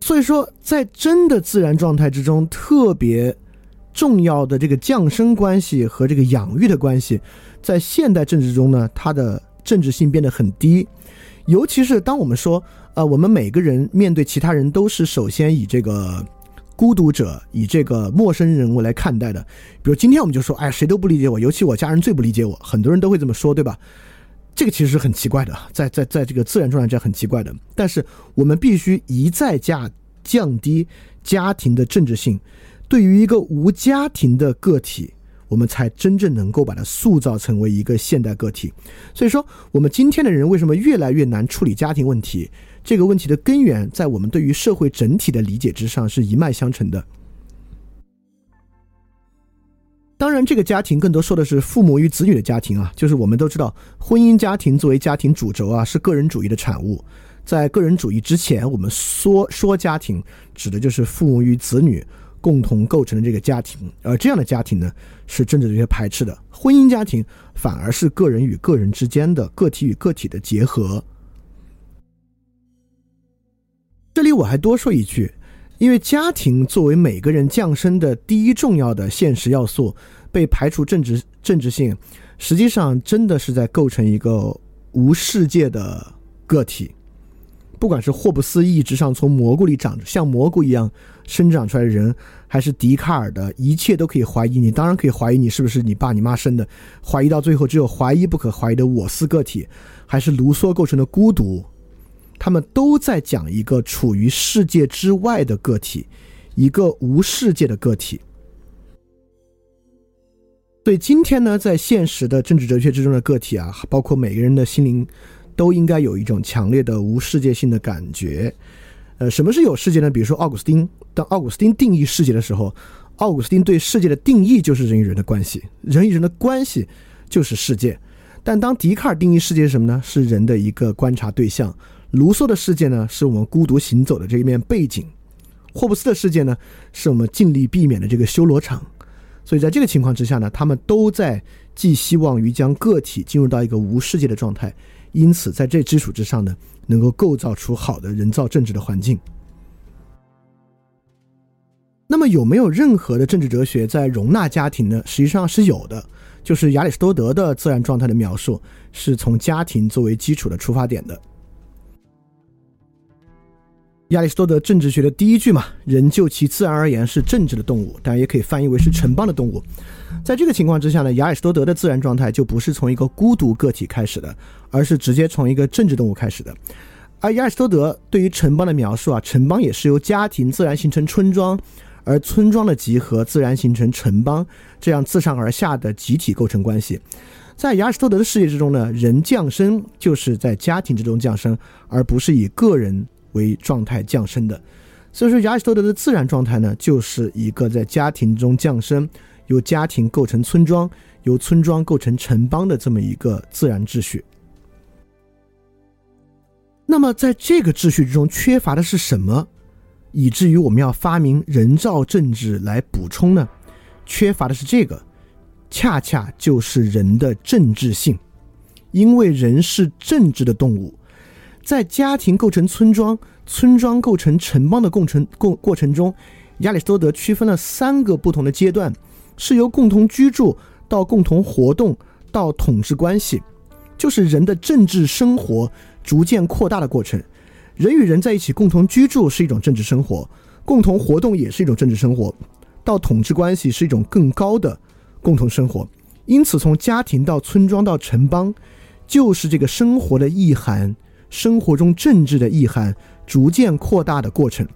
所以说，在真的自然状态之中，特别重要的这个降生关系和这个养育的关系，在现代政治中呢，它的政治性变得很低。尤其是当我们说，呃，我们每个人面对其他人都是首先以这个孤独者、以这个陌生人物来看待的。比如今天我们就说，哎，谁都不理解我，尤其我家人最不理解我。很多人都会这么说，对吧？这个其实是很奇怪的，在在在这个自然状态下很奇怪的，但是我们必须一再加降低家庭的政治性，对于一个无家庭的个体，我们才真正能够把它塑造成为一个现代个体。所以说，我们今天的人为什么越来越难处理家庭问题？这个问题的根源在我们对于社会整体的理解之上是一脉相承的。当然，这个家庭更多说的是父母与子女的家庭啊，就是我们都知道，婚姻家庭作为家庭主轴啊，是个人主义的产物。在个人主义之前，我们说说家庭，指的就是父母与子女共同构成的这个家庭，而这样的家庭呢，是政治哲学排斥的。婚姻家庭反而是个人与个人之间的、个体与个体的结合。这里我还多说一句。因为家庭作为每个人降生的第一重要的现实要素，被排除政治政治性，实际上真的是在构成一个无世界的个体。不管是霍布斯意志上从蘑菇里长像蘑菇一样生长出来的人，还是笛卡尔的一切都可以怀疑，你当然可以怀疑你是不是你爸你妈生的，怀疑到最后只有怀疑不可怀疑的我思个体，还是卢梭构成的孤独。他们都在讲一个处于世界之外的个体，一个无世界的个体。所以今天呢，在现实的政治哲学之中的个体啊，包括每个人的心灵，都应该有一种强烈的无世界性的感觉。呃，什么是有世界呢？比如说奥古斯丁，当奥古斯丁定义世界的时候，奥古斯丁对世界的定义就是人与人的关系，人与人的关系就是世界。但当笛卡尔定义世界是什么呢？是人的一个观察对象。卢梭的世界呢，是我们孤独行走的这一面背景。霍布斯的世界呢，是我们尽力避免的这个修罗场。所以在这个情况之下呢，他们都在寄希望于将个体进入到一个无世界的状态，因此在这基础之上呢，能够构造出好的人造政治的环境。那么有没有任何的政治哲学在容纳家庭呢？实际上是有的，就是亚里士多德的自然状态的描述是从家庭作为基础的出发点的。亚里士多德政治学的第一句嘛，人就其自然而言是政治的动物，当然也可以翻译为是城邦的动物。在这个情况之下呢，亚里士多德的自然状态就不是从一个孤独个体开始的，而是直接从一个政治动物开始的。而亚里士多德对于城邦的描述啊，城邦也是由家庭自然形成村庄，而村庄的集合自然形成城邦，这样自上而下的集体构成关系。在亚里士多德的世界之中呢，人降生就是在家庭之中降生，而不是以个人。为状态降生的，所以说亚里士多德的自然状态呢，就是一个在家庭中降生，由家庭构成村庄，由村庄构成城邦的这么一个自然秩序。那么在这个秩序之中缺乏的是什么，以至于我们要发明人造政治来补充呢？缺乏的是这个，恰恰就是人的政治性，因为人是政治的动物。在家庭构成村庄、村庄构成城邦的共程过过程中，亚里士多德区分了三个不同的阶段，是由共同居住到共同活动到统治关系，就是人的政治生活逐渐扩大的过程。人与人在一起共同居住是一种政治生活，共同活动也是一种政治生活，到统治关系是一种更高的共同生活。因此，从家庭到村庄到城邦，就是这个生活的意涵。生活中政治的意涵逐渐扩大的过程，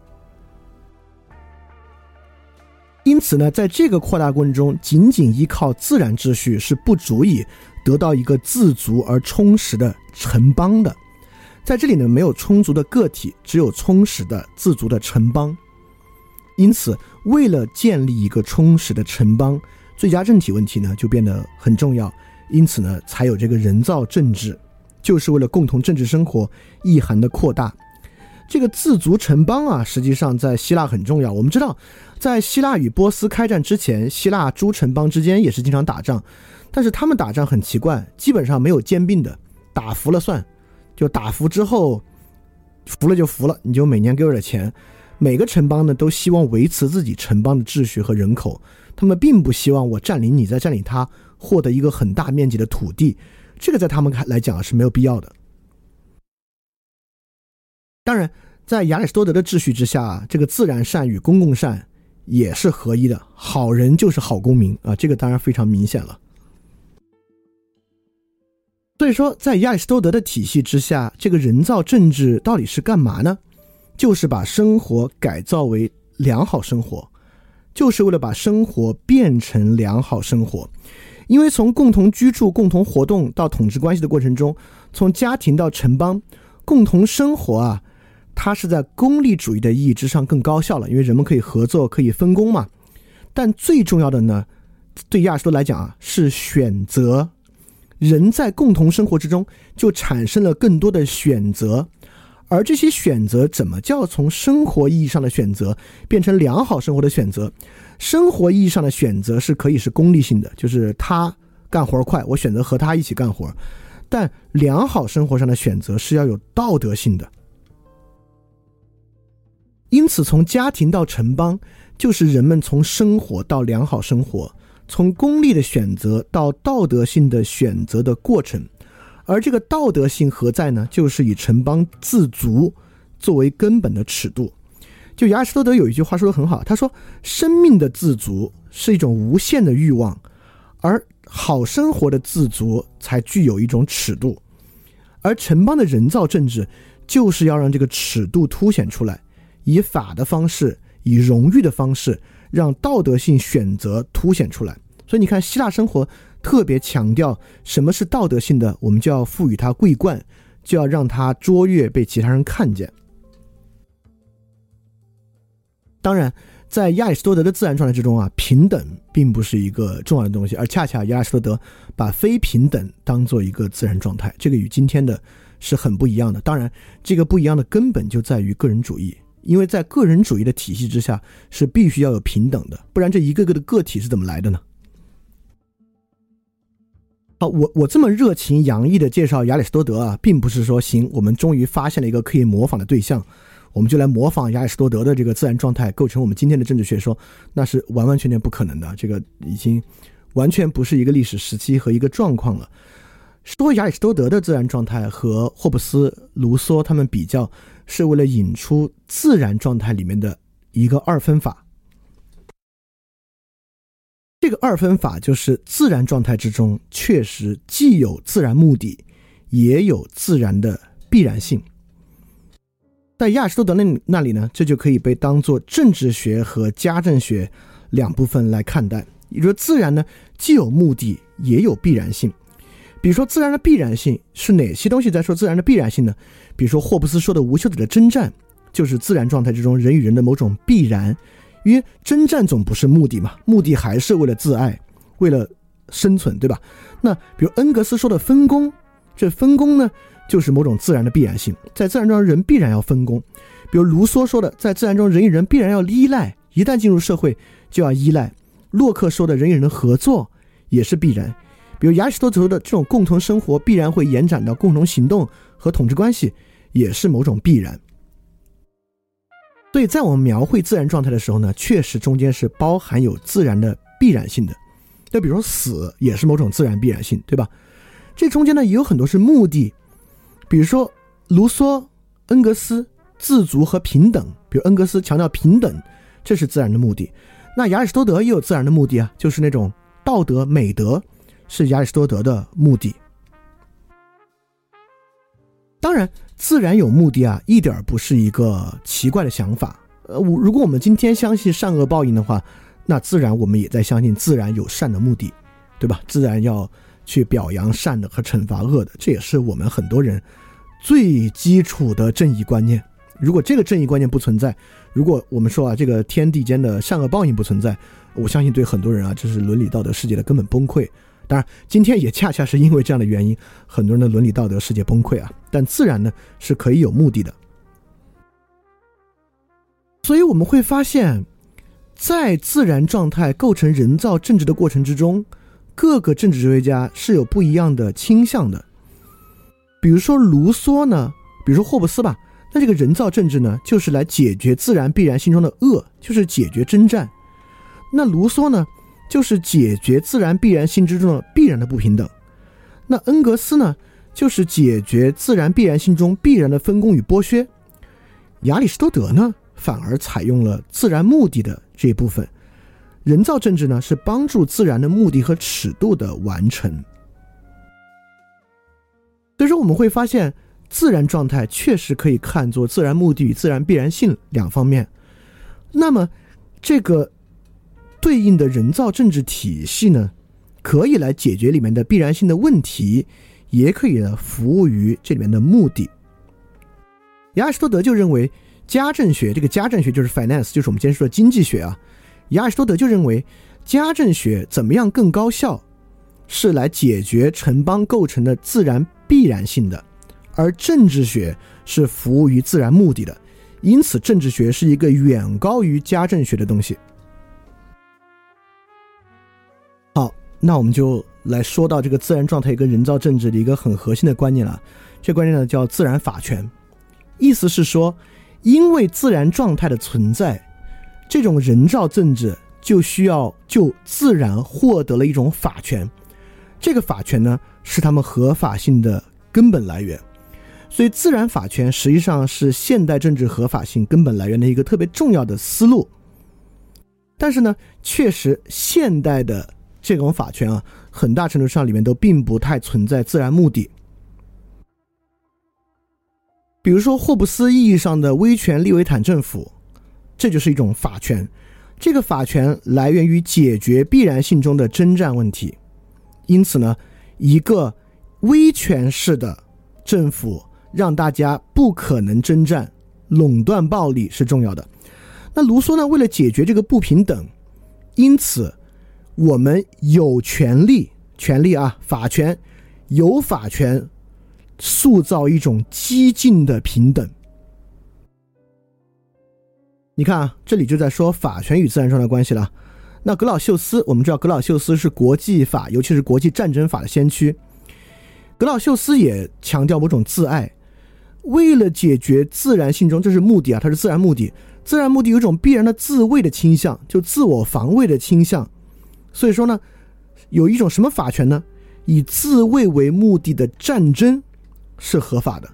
因此呢，在这个扩大过程中，仅仅依靠自然秩序是不足以得到一个自足而充实的城邦的。在这里呢，没有充足的个体，只有充实的自足的城邦。因此，为了建立一个充实的城邦，最佳政体问题呢就变得很重要。因此呢，才有这个人造政治。就是为了共同政治生活意涵的扩大，这个自足城邦啊，实际上在希腊很重要。我们知道，在希腊与波斯开战之前，希腊诸城邦之间也是经常打仗，但是他们打仗很奇怪，基本上没有兼并的，打服了算，就打服之后，服了就服了，你就每年给我点钱。每个城邦呢都希望维持自己城邦的秩序和人口，他们并不希望我占领你，再占领他，获得一个很大面积的土地。这个在他们看来讲是没有必要的。当然，在亚里士多德的秩序之下，这个自然善与公共善也是合一的。好人就是好公民啊，这个当然非常明显了。所以说，在亚里士多德的体系之下，这个人造政治到底是干嘛呢？就是把生活改造为良好生活，就是为了把生活变成良好生活。因为从共同居住、共同活动到统治关系的过程中，从家庭到城邦，共同生活啊，它是在功利主义的意义之上更高效了。因为人们可以合作，可以分工嘛。但最重要的呢，对亚里士多来讲啊，是选择。人在共同生活之中就产生了更多的选择，而这些选择怎么叫从生活意义上的选择变成良好生活的选择？生活意义上的选择是可以是功利性的，就是他干活快，我选择和他一起干活。但良好生活上的选择是要有道德性的。因此，从家庭到城邦，就是人们从生活到良好生活，从功利的选择到道德性的选择的过程。而这个道德性何在呢？就是以城邦自足作为根本的尺度。就亚里士多德有一句话说的很好，他说：“生命的自足是一种无限的欲望，而好生活的自足才具有一种尺度。而城邦的人造政治就是要让这个尺度凸显出来，以法的方式，以荣誉的方式，让道德性选择凸显出来。所以你看，希腊生活特别强调什么是道德性的，我们就要赋予它桂冠，就要让它卓越，被其他人看见。当然，在亚里士多德的自然状态之中啊，平等并不是一个重要的东西，而恰恰亚里士多德把非平等当做一个自然状态，这个与今天的是很不一样的。当然，这个不一样的根本就在于个人主义，因为在个人主义的体系之下是必须要有平等的，不然这一个个的个体是怎么来的呢？好，我我这么热情洋溢的介绍亚里士多德啊，并不是说行，我们终于发现了一个可以模仿的对象。我们就来模仿亚里士多德的这个自然状态，构成我们今天的政治学说，那是完完全全不可能的。这个已经完全不是一个历史时期和一个状况了。说亚里士多德的自然状态和霍布斯、卢梭他们比较，是为了引出自然状态里面的一个二分法。这个二分法就是自然状态之中确实既有自然目的，也有自然的必然性。在亚里士多德那那里呢，这就可以被当做政治学和家政学两部分来看待。也就是说，自然呢既有目的，也有必然性。比如说，自然的必然性是哪些东西在说自然的必然性呢？比如说，霍布斯说的无休止的征战，就是自然状态之中人与人的某种必然。因为征战总不是目的嘛，目的还是为了自爱，为了生存，对吧？那比如恩格斯说的分工，这分工呢？就是某种自然的必然性，在自然中人必然要分工，比如卢梭说的，在自然中人与人必然要依赖，一旦进入社会就要依赖。洛克说的人与人的合作也是必然，比如亚里士多德的这种共同生活必然会延展到共同行动和统治关系，也是某种必然。所以在我们描绘自然状态的时候呢，确实中间是包含有自然的必然性的。就比如说死也是某种自然必然性，对吧？这中间呢也有很多是目的。比如说，卢梭、恩格斯自足和平等。比如恩格斯强调平等，这是自然的目的。那亚里士多德也有自然的目的啊，就是那种道德美德是亚里士多德的目的。当然，自然有目的啊，一点不是一个奇怪的想法。呃，我如果我们今天相信善恶报应的话，那自然我们也在相信自然有善的目的，对吧？自然要。去表扬善的和惩罚恶的，这也是我们很多人最基础的正义观念。如果这个正义观念不存在，如果我们说啊，这个天地间的善恶报应不存在，我相信对很多人啊，这是伦理道德世界的根本崩溃。当然，今天也恰恰是因为这样的原因，很多人的伦理道德世界崩溃啊。但自然呢，是可以有目的的。所以我们会发现，在自然状态构成人造政治的过程之中。各个政治哲学家是有不一样的倾向的，比如说卢梭呢，比如说霍布斯吧，那这个人造政治呢，就是来解决自然必然性中的恶，就是解决征战；那卢梭呢，就是解决自然必然性之中的必然的不平等；那恩格斯呢，就是解决自然必然性中必然的分工与剥削；亚里士多德呢，反而采用了自然目的的这一部分。人造政治呢，是帮助自然的目的和尺度的完成。所以说，我们会发现，自然状态确实可以看作自然目的与自然必然性两方面。那么，这个对应的人造政治体系呢，可以来解决里面的必然性的问题，也可以呢服务于这里面的目的。亚里士多德就认为，家政学这个家政学就是 finance，就是我们今天说的经济学啊。亚里士多德就认为，家政学怎么样更高效，是来解决城邦构成的自然必然性的，而政治学是服务于自然目的的，因此政治学是一个远高于家政学的东西。那我们就来说到这个自然状态跟人造政治的一个很核心的观念了，这观念呢叫自然法权，意思是说，因为自然状态的存在。这种人造政治就需要就自然获得了一种法权，这个法权呢是他们合法性的根本来源，所以自然法权实际上是现代政治合法性根本来源的一个特别重要的思路。但是呢，确实现代的这种法权啊，很大程度上里面都并不太存在自然目的，比如说霍布斯意义上的威权利维坦政府。这就是一种法权，这个法权来源于解决必然性中的征战问题，因此呢，一个威权式的政府让大家不可能征战，垄断暴力是重要的。那卢梭呢，为了解决这个不平等，因此我们有权利，权利啊，法权，有法权塑造一种激进的平等。你看啊，这里就在说法权与自然状态关系了。那格老秀斯，我们知道格老秀斯是国际法，尤其是国际战争法的先驱。格老秀斯也强调某种自爱，为了解决自然性中，这是目的啊，它是自然目的。自然目的有一种必然的自卫的倾向，就自我防卫的倾向。所以说呢，有一种什么法权呢？以自卫为目的的战争是合法的。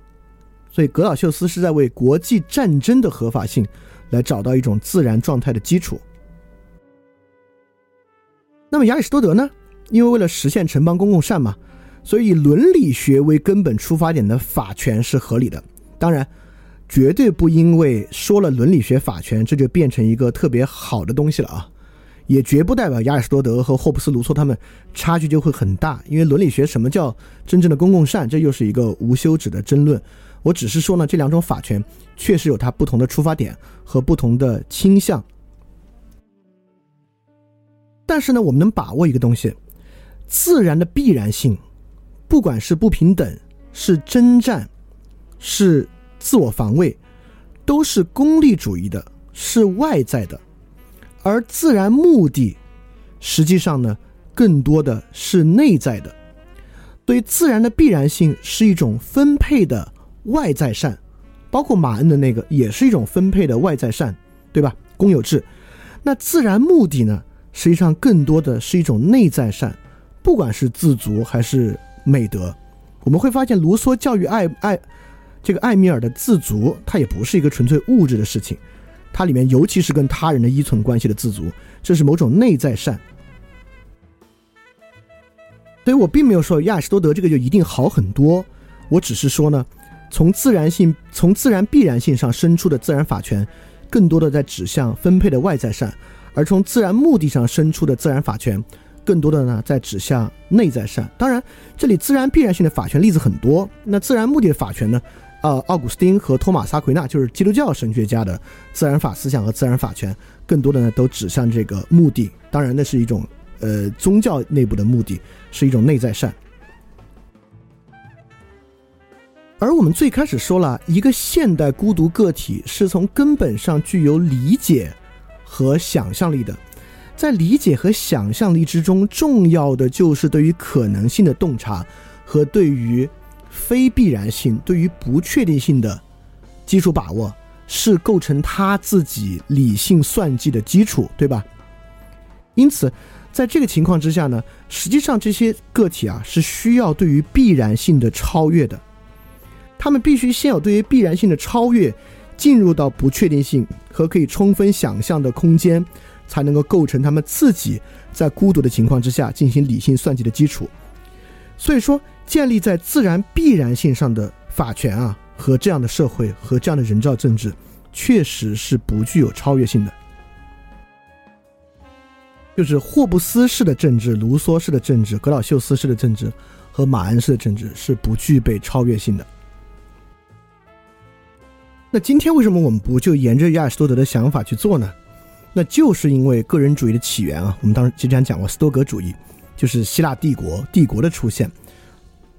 所以格老秀斯是在为国际战争的合法性。来找到一种自然状态的基础。那么亚里士多德呢？因为为了实现城邦公共善嘛，所以以伦理学为根本出发点的法权是合理的。当然，绝对不因为说了伦理学法权，这就变成一个特别好的东西了啊！也绝不代表亚里士多德和霍布斯、卢梭他们差距就会很大。因为伦理学什么叫真正的公共善，这又是一个无休止的争论。我只是说呢，这两种法权确实有它不同的出发点和不同的倾向。但是呢，我们能把握一个东西：自然的必然性，不管是不平等、是征战、是自我防卫，都是功利主义的，是外在的；而自然目的，实际上呢，更多的是内在的。对自然的必然性是一种分配的。外在善，包括马恩的那个，也是一种分配的外在善，对吧？公有制。那自然目的呢？实际上更多的是一种内在善，不管是自足还是美德。我们会发现，卢梭教育艾艾这个艾米尔的自足，它也不是一个纯粹物质的事情，它里面尤其是跟他人的依存关系的自足，这是某种内在善。所以我并没有说亚里士多德这个就一定好很多，我只是说呢。从自然性、从自然必然性上生出的自然法权，更多的在指向分配的外在善；而从自然目的上生出的自然法权，更多的呢在指向内在善。当然，这里自然必然性的法权例子很多。那自然目的的法权呢？呃，奥古斯丁和托马萨·奎纳就是基督教神学家的自然法思想和自然法权，更多的呢都指向这个目的。当然，那是一种呃宗教内部的目的，是一种内在善。而我们最开始说了一个现代孤独个体是从根本上具有理解和想象力的，在理解和想象力之中，重要的就是对于可能性的洞察和对于非必然性、对于不确定性的基础把握，是构成他自己理性算计的基础，对吧？因此，在这个情况之下呢，实际上这些个体啊是需要对于必然性的超越的。他们必须先有对于必然性的超越，进入到不确定性和可以充分想象的空间，才能够构成他们自己在孤独的情况之下进行理性算计的基础。所以说，建立在自然必然性上的法权啊，和这样的社会和这样的人造政治，确实是不具有超越性的。就是霍布斯式的政治、卢梭式的政治、格老秀斯式的政治和马恩式的政治是不具备超越性的。那今天为什么我们不就沿着亚里士多德的想法去做呢？那就是因为个人主义的起源啊。我们当时之前讲过斯多格主义，就是希腊帝国帝国的出现，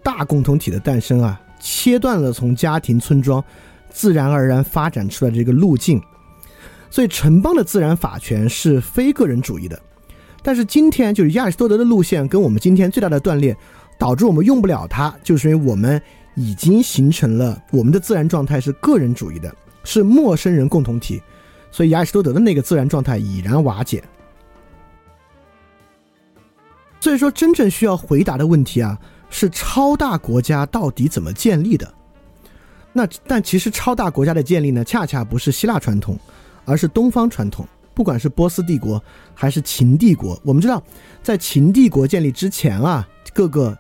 大共同体的诞生啊，切断了从家庭村庄自然而然发展出来这个路径。所以城邦的自然法权是非个人主义的。但是今天就是亚里士多德的路线跟我们今天最大的断裂，导致我们用不了它，就是因为我们。已经形成了我们的自然状态是个人主义的，是陌生人共同体，所以亚里士多德的那个自然状态已然瓦解。所以说，真正需要回答的问题啊，是超大国家到底怎么建立的？那但其实超大国家的建立呢，恰恰不是希腊传统，而是东方传统。不管是波斯帝国还是秦帝国，我们知道，在秦帝国建立之前啊，各个。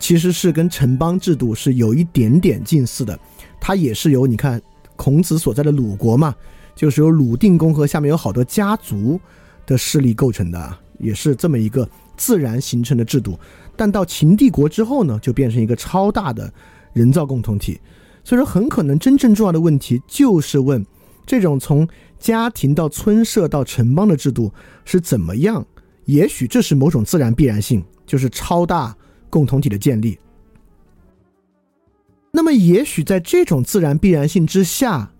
其实是跟城邦制度是有一点点近似的，它也是由你看孔子所在的鲁国嘛，就是由鲁定公和下面有好多家族的势力构成的，也是这么一个自然形成的制度。但到秦帝国之后呢，就变成一个超大的人造共同体。所以说，很可能真正重要的问题就是问，这种从家庭到村社到城邦的制度是怎么样？也许这是某种自然必然性，就是超大共同体的建立。那么，也许在这种自然必然性之下，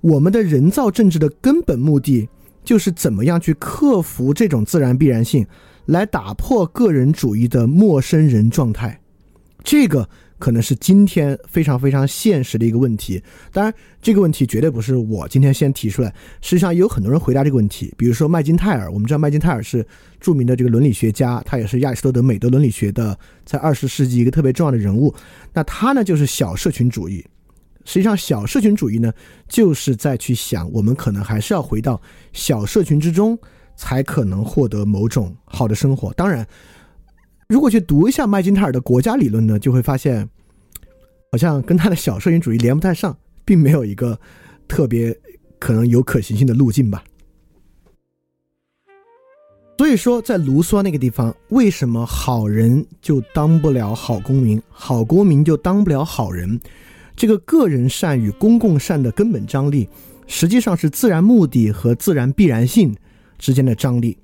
我们的人造政治的根本目的就是怎么样去克服这种自然必然性，来打破个人主义的陌生人状态。这个。可能是今天非常非常现实的一个问题。当然，这个问题绝对不是我今天先提出来。实际上，也有很多人回答这个问题。比如说麦金泰尔，我们知道麦金泰尔是著名的这个伦理学家，他也是亚里士多德美德伦理学的在二十世纪一个特别重要的人物。那他呢，就是小社群主义。实际上，小社群主义呢，就是在去想，我们可能还是要回到小社群之中，才可能获得某种好的生活。当然。如果去读一下麦金泰尔的国家理论呢，就会发现，好像跟他的小社群主义连不太上，并没有一个特别可能有可行性的路径吧。所以说，在卢梭那个地方，为什么好人就当不了好公民，好公民就当不了好人？这个个人善与公共善的根本张力，实际上是自然目的和自然必然性之间的张力。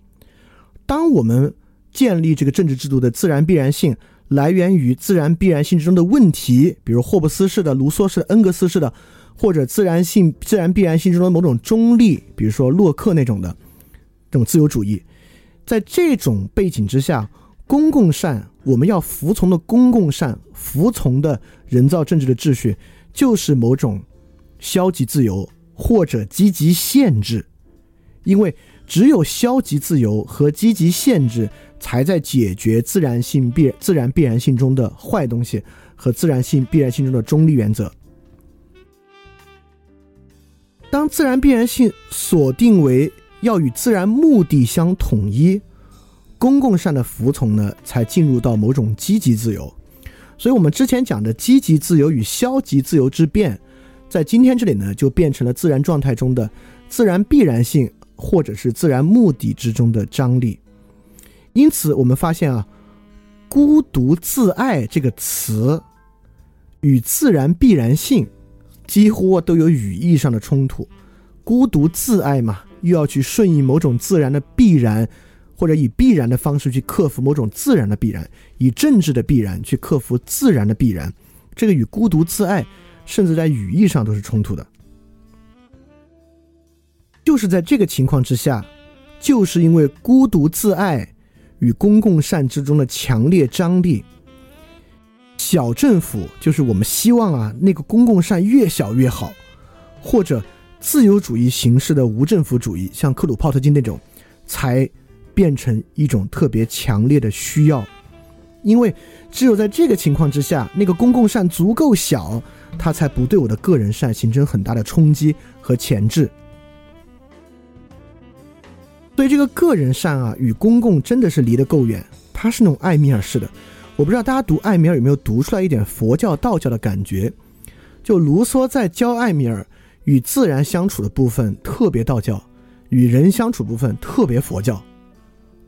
当我们建立这个政治制度的自然必然性，来源于自然必然性之中的问题，比如霍布斯式的、卢梭式的、恩格斯式的，或者自然性、自然必然性之中的某种中立，比如说洛克那种的这种自由主义。在这种背景之下，公共善，我们要服从的公共善，服从的人造政治的秩序，就是某种消极自由或者积极限制，因为只有消极自由和积极限制。才在解决自然性必自然必然性中的坏东西和自然性必然性中的中立原则。当自然必然性锁定为要与自然目的相统一，公共善的服从呢，才进入到某种积极自由。所以，我们之前讲的积极自由与消极自由之变，在今天这里呢，就变成了自然状态中的自然必然性或者是自然目的之中的张力。因此，我们发现啊，“孤独自爱”这个词与自然必然性几乎都有语义上的冲突。孤独自爱嘛，又要去顺应某种自然的必然，或者以必然的方式去克服某种自然的必然，以政治的必然去克服自然的必然。这个与孤独自爱，甚至在语义上都是冲突的。就是在这个情况之下，就是因为孤独自爱。与公共善之中的强烈张力，小政府就是我们希望啊，那个公共善越小越好，或者自由主义形式的无政府主义，像克鲁泡特金那种，才变成一种特别强烈的需要，因为只有在这个情况之下，那个公共善足够小，它才不对我的个人善形成很大的冲击和钳制。所以这个个人善啊，与公共真的是离得够远。它是那种艾米尔式的，我不知道大家读艾米尔有没有读出来一点佛教、道教的感觉。就卢梭在教艾米尔与自然相处的部分特别道教，与人相处部分特别佛教，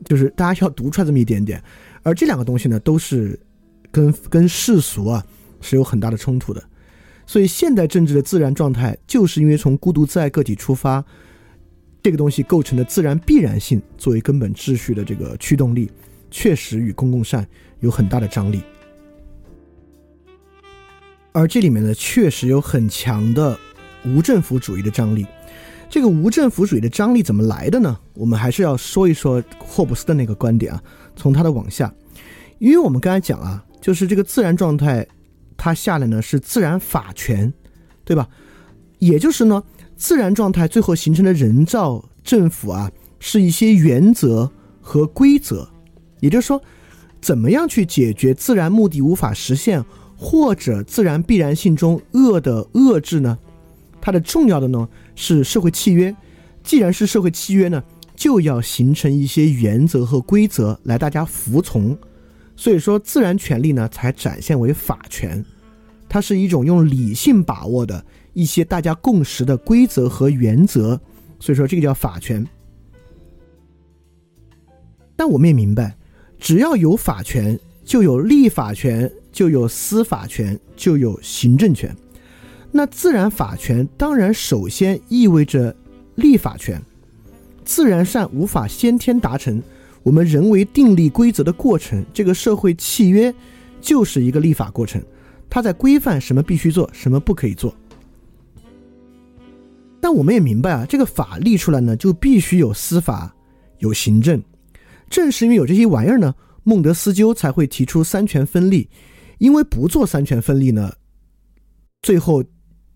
就是大家要读出来这么一点点。而这两个东西呢，都是跟跟世俗啊是有很大的冲突的。所以现代政治的自然状态，就是因为从孤独自爱个体出发。这个东西构成的自然必然性作为根本秩序的这个驱动力，确实与公共善有很大的张力，而这里面呢，确实有很强的无政府主义的张力。这个无政府主义的张力怎么来的呢？我们还是要说一说霍布斯的那个观点啊，从他的往下，因为我们刚才讲啊，就是这个自然状态，它下来呢是自然法权，对吧？也就是呢。自然状态最后形成的人造政府啊，是一些原则和规则，也就是说，怎么样去解决自然目的无法实现或者自然必然性中恶的遏制呢？它的重要的呢是社会契约，既然是社会契约呢，就要形成一些原则和规则来大家服从，所以说自然权利呢才展现为法权，它是一种用理性把握的。一些大家共识的规则和原则，所以说这个叫法权。但我们也明白，只要有法权，就有立法权，就有司法权，就有行政权。那自然法权当然首先意味着立法权。自然善无法先天达成，我们人为订立规则的过程，这个社会契约就是一个立法过程，它在规范什么必须做，什么不可以做。但我们也明白啊，这个法立出来呢，就必须有司法，有行政。正是因为有这些玩意儿呢，孟德斯鸠才会提出三权分立。因为不做三权分立呢，最后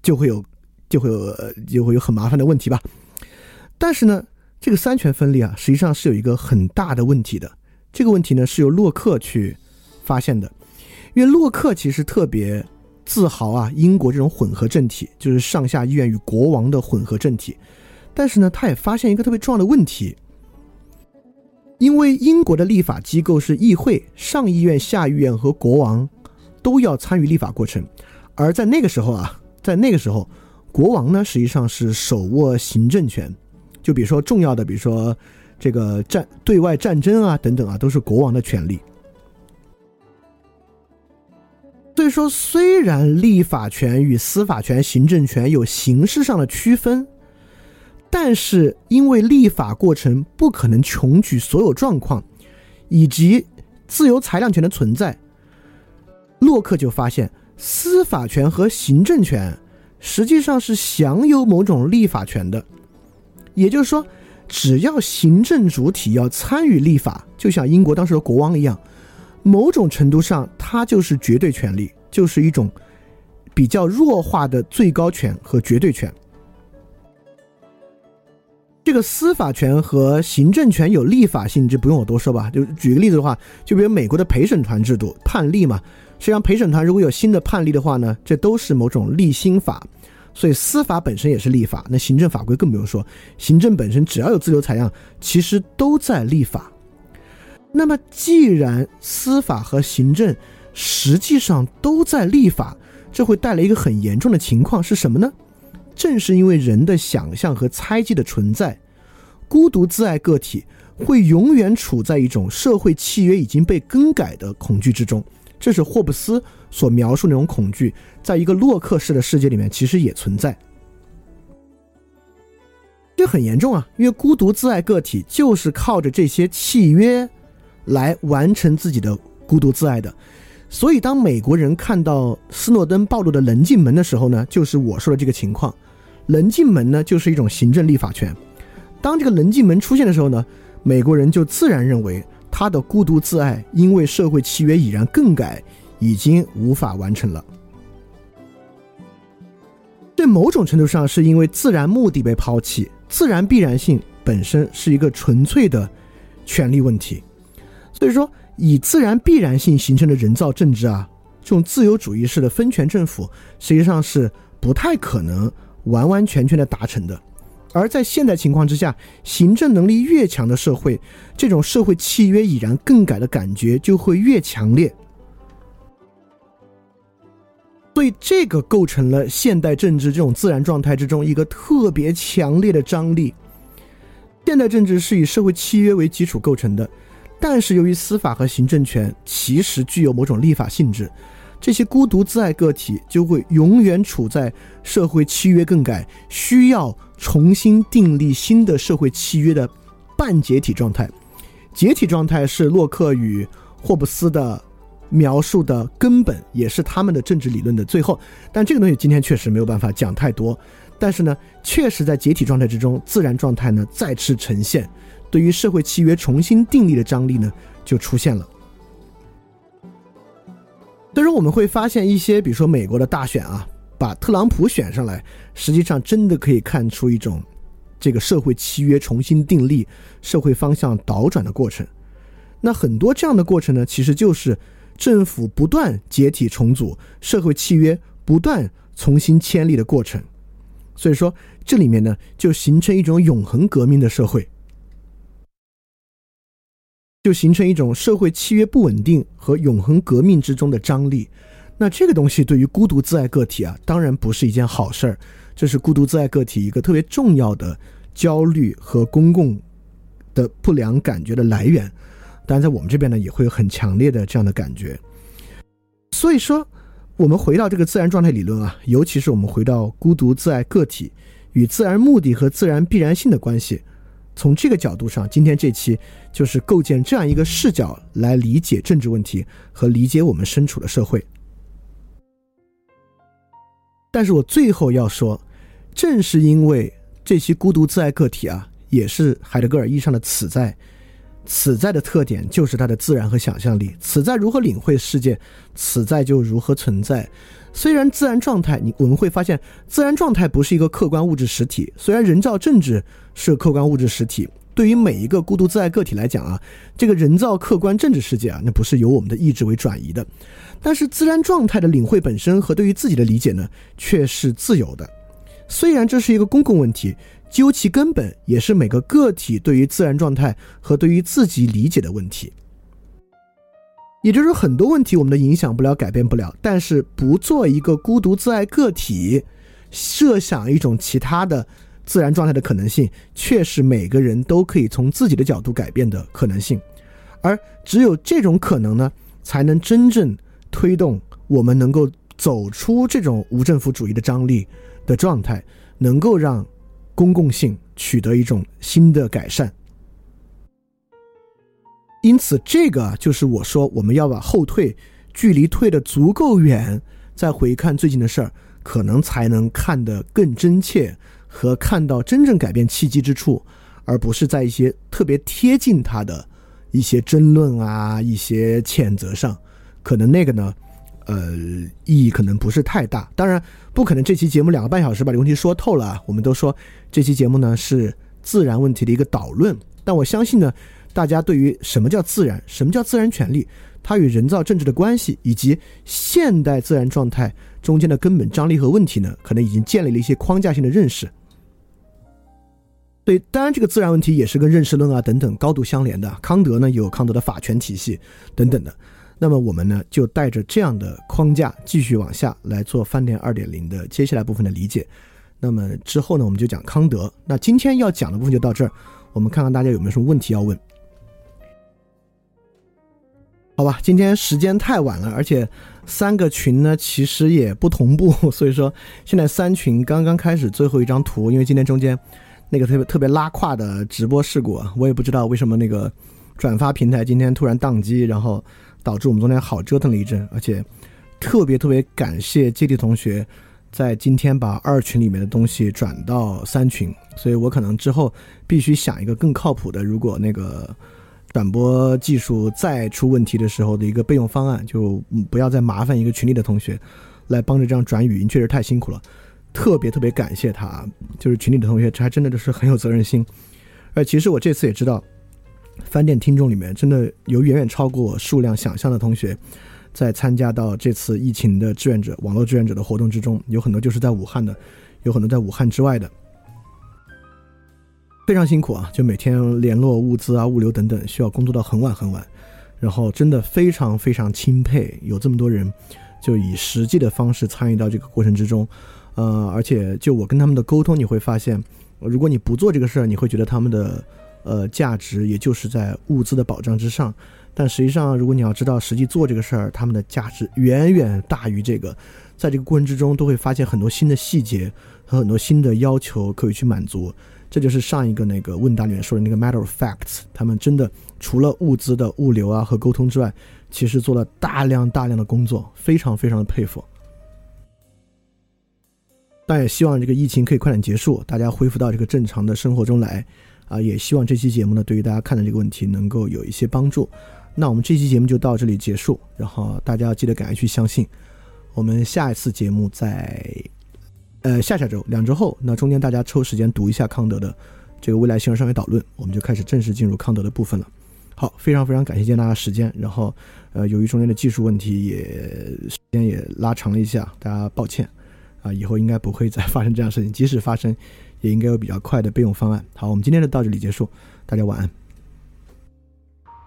就会有就会有就会有很麻烦的问题吧。但是呢。这个三权分立啊，实际上是有一个很大的问题的。这个问题呢，是由洛克去发现的。因为洛克其实特别自豪啊，英国这种混合政体，就是上下议院与国王的混合政体。但是呢，他也发现一个特别重要的问题，因为英国的立法机构是议会，上议院、下议院和国王都要参与立法过程。而在那个时候啊，在那个时候，国王呢实际上是手握行政权。就比如说重要的，比如说这个战对外战争啊等等啊，都是国王的权利。所以说，虽然立法权与司法权、行政权有形式上的区分，但是因为立法过程不可能穷举所有状况，以及自由裁量权的存在，洛克就发现司法权和行政权实际上是享有某种立法权的。也就是说，只要行政主体要参与立法，就像英国当时的国王一样，某种程度上，它就是绝对权力，就是一种比较弱化的最高权和绝对权。这个司法权和行政权有立法性质，不用我多说吧？就举个例子的话，就比如美国的陪审团制度，判例嘛，实际上陪审团如果有新的判例的话呢，这都是某种立新法。所以司法本身也是立法，那行政法规更不用说。行政本身只要有自由采样，其实都在立法。那么，既然司法和行政实际上都在立法，这会带来一个很严重的情况是什么呢？正是因为人的想象和猜忌的存在，孤独自爱个体会永远处在一种社会契约已经被更改的恐惧之中。这是霍布斯所描述那种恐惧，在一个洛克式的世界里面，其实也存在。这很严重啊，因为孤独自爱个体就是靠着这些契约来完成自己的孤独自爱的。所以，当美国人看到斯诺登暴露的棱镜门的时候呢，就是我说的这个情况。棱镜门呢，就是一种行政立法权。当这个棱镜门出现的时候呢，美国人就自然认为。他的孤独自爱，因为社会契约已然更改，已经无法完成了。在某种程度上是因为自然目的被抛弃，自然必然性本身是一个纯粹的权利问题。所以说，以自然必然性形成的人造政治啊，这种自由主义式的分权政府，实际上是不太可能完完全全的达成的。而在现代情况之下，行政能力越强的社会，这种社会契约已然更改的感觉就会越强烈。所以，这个构成了现代政治这种自然状态之中一个特别强烈的张力。现代政治是以社会契约为基础构成的，但是由于司法和行政权其实具有某种立法性质。这些孤独自爱个体就会永远处在社会契约更改、需要重新订立新的社会契约的半解体状态。解体状态是洛克与霍布斯的描述的根本，也是他们的政治理论的最后。但这个东西今天确实没有办法讲太多。但是呢，确实在解体状态之中，自然状态呢再次呈现，对于社会契约重新订立的张力呢就出现了。所以说，我们会发现一些，比如说美国的大选啊，把特朗普选上来，实际上真的可以看出一种这个社会契约重新订立、社会方向倒转的过程。那很多这样的过程呢，其实就是政府不断解体重组、社会契约不断重新签立的过程。所以说，这里面呢，就形成一种永恒革命的社会。就形成一种社会契约不稳定和永恒革命之中的张力。那这个东西对于孤独自爱个体啊，当然不是一件好事儿，这是孤独自爱个体一个特别重要的焦虑和公共的不良感觉的来源。当然，在我们这边呢，也会有很强烈的这样的感觉。所以说，我们回到这个自然状态理论啊，尤其是我们回到孤独自爱个体与自然目的和自然必然性的关系，从这个角度上，今天这期就是构建这样一个视角来理解政治问题和理解我们身处的社会。但是我最后要说，正是因为这些孤独自爱个体啊，也是海德格尔意义上的此在。此在的特点就是它的自然和想象力。此在如何领会世界，此在就如何存在。虽然自然状态，你我们会发现，自然状态不是一个客观物质实体。虽然人造政治是客观物质实体，对于每一个孤独自爱个体来讲啊，这个人造客观政治世界啊，那不是由我们的意志为转移的。但是自然状态的领会本身和对于自己的理解呢，却是自由的。虽然这是一个公共问题。究其根本，也是每个个体对于自然状态和对于自己理解的问题。也就是很多问题我们的影响不了、改变不了，但是不做一个孤独自爱个体，设想一种其他的自然状态的可能性，却是每个人都可以从自己的角度改变的可能性。而只有这种可能呢，才能真正推动我们能够走出这种无政府主义的张力的状态，能够让。公共性取得一种新的改善，因此这个就是我说我们要把后退距离退的足够远，再回看最近的事儿，可能才能看得更真切和看到真正改变契机之处，而不是在一些特别贴近他的一些争论啊、一些谴责上，可能那个呢。呃，意义可能不是太大。当然，不可能这期节目两个半小时把这个问题说透了。我们都说这期节目呢是自然问题的一个导论，但我相信呢，大家对于什么叫自然，什么叫自然权利，它与人造政治的关系，以及现代自然状态中间的根本张力和问题呢，可能已经建立了一些框架性的认识。对，当然这个自然问题也是跟认识论啊等等高度相连的。康德呢有康德的法权体系等等的。那么我们呢，就带着这样的框架继续往下来做饭店二点零的接下来部分的理解。那么之后呢，我们就讲康德。那今天要讲的部分就到这儿，我们看看大家有没有什么问题要问？好吧，今天时间太晚了，而且三个群呢其实也不同步，所以说现在三群刚刚开始最后一张图，因为今天中间那个特别特别拉胯的直播事故，我也不知道为什么那个转发平台今天突然宕机，然后。导致我们昨天好折腾了一阵，而且特别特别感谢接地同学在今天把二群里面的东西转到三群，所以我可能之后必须想一个更靠谱的，如果那个转播技术再出问题的时候的一个备用方案，就不要再麻烦一个群里的同学来帮着这样转语音，确实太辛苦了。特别特别感谢他，就是群里的同学，这还真的就是很有责任心。而其实我这次也知道。饭店听众里面，真的有远远超过数量想象的同学，在参加到这次疫情的志愿者、网络志愿者的活动之中，有很多就是在武汉的，有很多在武汉之外的，非常辛苦啊！就每天联络物资啊、物流等等，需要工作到很晚很晚，然后真的非常非常钦佩有这么多人，就以实际的方式参与到这个过程之中，呃，而且就我跟他们的沟通，你会发现，如果你不做这个事儿，你会觉得他们的。呃，价值也就是在物资的保障之上，但实际上，如果你要知道实际做这个事儿，他们的价值远远大于这个。在这个过程之中，都会发现很多新的细节和很多新的要求可以去满足。这就是上一个那个问答里面说的那个 matter of facts。他们真的除了物资的物流啊和沟通之外，其实做了大量大量的工作，非常非常的佩服。但也希望这个疫情可以快点结束，大家恢复到这个正常的生活中来。啊，也希望这期节目呢，对于大家看的这个问题能够有一些帮助。那我们这期节目就到这里结束，然后大家要记得赶快去相信。我们下一次节目再呃下下周两周后，那中间大家抽时间读一下康德的这个未来形而上学导论，我们就开始正式进入康德的部分了。好，非常非常感谢今天大家时间，然后呃由于中间的技术问题也时间也拉长了一下，大家抱歉啊，以后应该不会再发生这样事情，即使发生。也应该有比较快的备用方案。好，我们今天就到这里结束，大家晚安。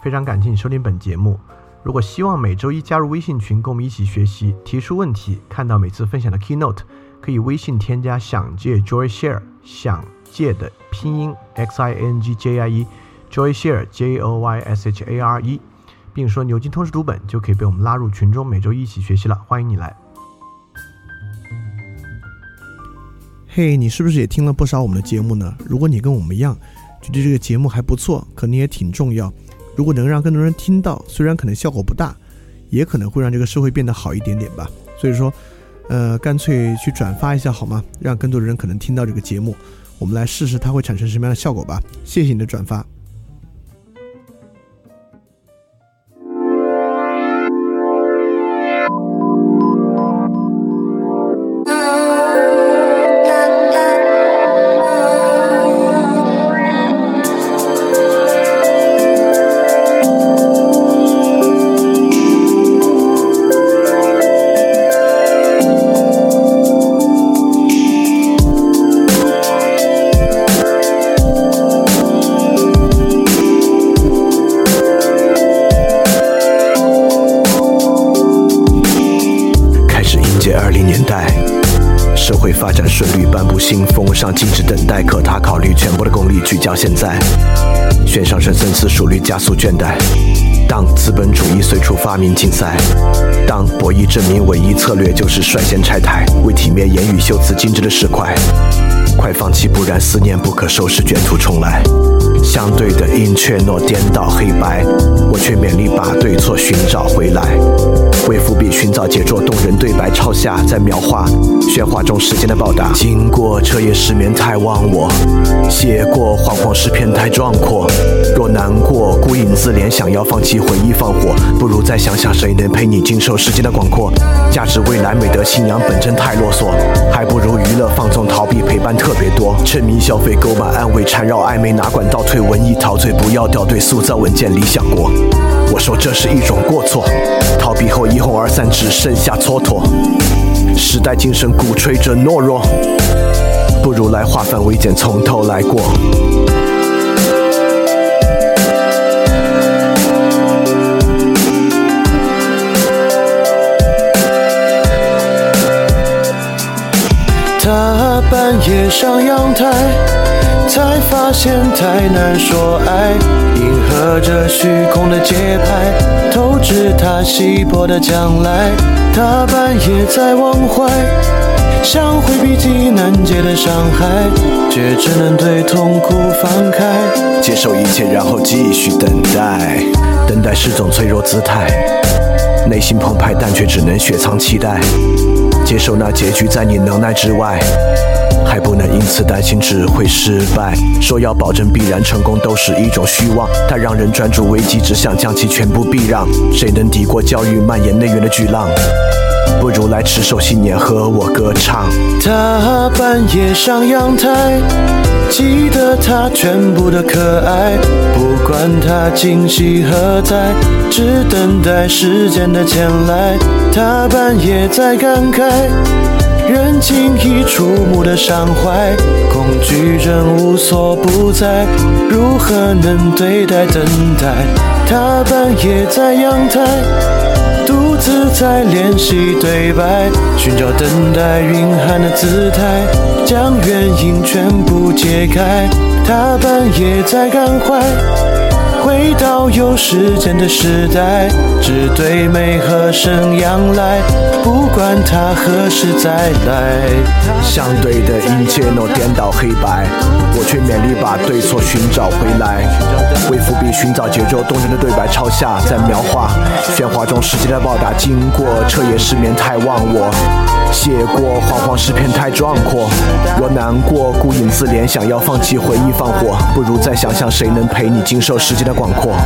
非常感谢你收听本节目。如果希望每周一加入微信群，跟我们一起学习，提出问题，看到每次分享的 keynote，可以微信添加“想借 Joy Share”，想借的拼音 x i n g j i e，Joy Share j o y s h a r e，并说牛津通识读本，就可以被我们拉入群中，每周一起学习了。欢迎你来。嘿，你是不是也听了不少我们的节目呢？如果你跟我们一样，觉得这个节目还不错，可能也挺重要。如果能让更多人听到，虽然可能效果不大，也可能会让这个社会变得好一点点吧。所以说，呃，干脆去转发一下好吗？让更多的人可能听到这个节目，我们来试试它会产生什么样的效果吧。谢谢你的转发。自属率，加速倦怠。当资本主义随处发明竞赛，当博弈证明唯一策略就是率先拆台，为体面言语修辞精致的石块。快放弃，不然思念不可收拾，卷土重来。相对的阴却诺颠倒黑白，我却勉力把对错寻找回来。为伏笔寻找杰作，动人对白抄下，在描画喧哗中时间的报答。经过彻夜失眠太忘我，写过惶惶诗篇太壮阔。若难过孤影自怜，想要放弃回忆放火，不如再想想谁能陪你经受时间的广阔。价值未来美德信仰本真太啰嗦，还不如娱乐放纵逃避陪伴特别多。沉迷消费购买安慰缠绕暧昧哪管倒退文艺陶醉不要掉队塑造稳健理想国。我说这是一种过错，逃避后一哄而散，只剩下蹉跎。时代精神鼓吹着懦弱，不如来化繁为简，从头来过。他半夜上阳台。才发现太难说爱，迎合着虚空的节拍，透支他稀薄的将来。他半夜在忘怀，想回避极难解的伤害，却只能对痛苦放开，接受一切，然后继续等待。等待是种脆弱姿态，内心澎湃，但却只能雪藏期待。接受那结局在你能耐之外。还不能因此担心只会失败，说要保证必然成功都是一种虚妄，它让人专注危机，只想将其全部避让。谁能抵过教育蔓延内源的巨浪？不如来持守信念，和我歌唱。他半夜上阳台，记得他全部的可爱，不管他惊喜何在，只等待时间的前来。他半夜在感慨。人轻易触目的伤怀，恐惧症无所不在，如何能对待等待？他半夜在阳台，独自在练习对白，寻找等待蕴含的姿态，将原因全部解开。他半夜在感怀。回到有时间的时代，只对美和声仰赖，不管他何时再来。相对的一切诺颠倒黑白，我却勉力把对错寻找回来。为伏笔寻找节奏动人的对白抄下，在描画喧哗中时间的报答。经过彻夜失眠太忘我，写过惶惶诗篇太壮阔。若难过孤影自怜，想要放弃回忆放火，不如再想想谁能陪你经受时间的的。广阔。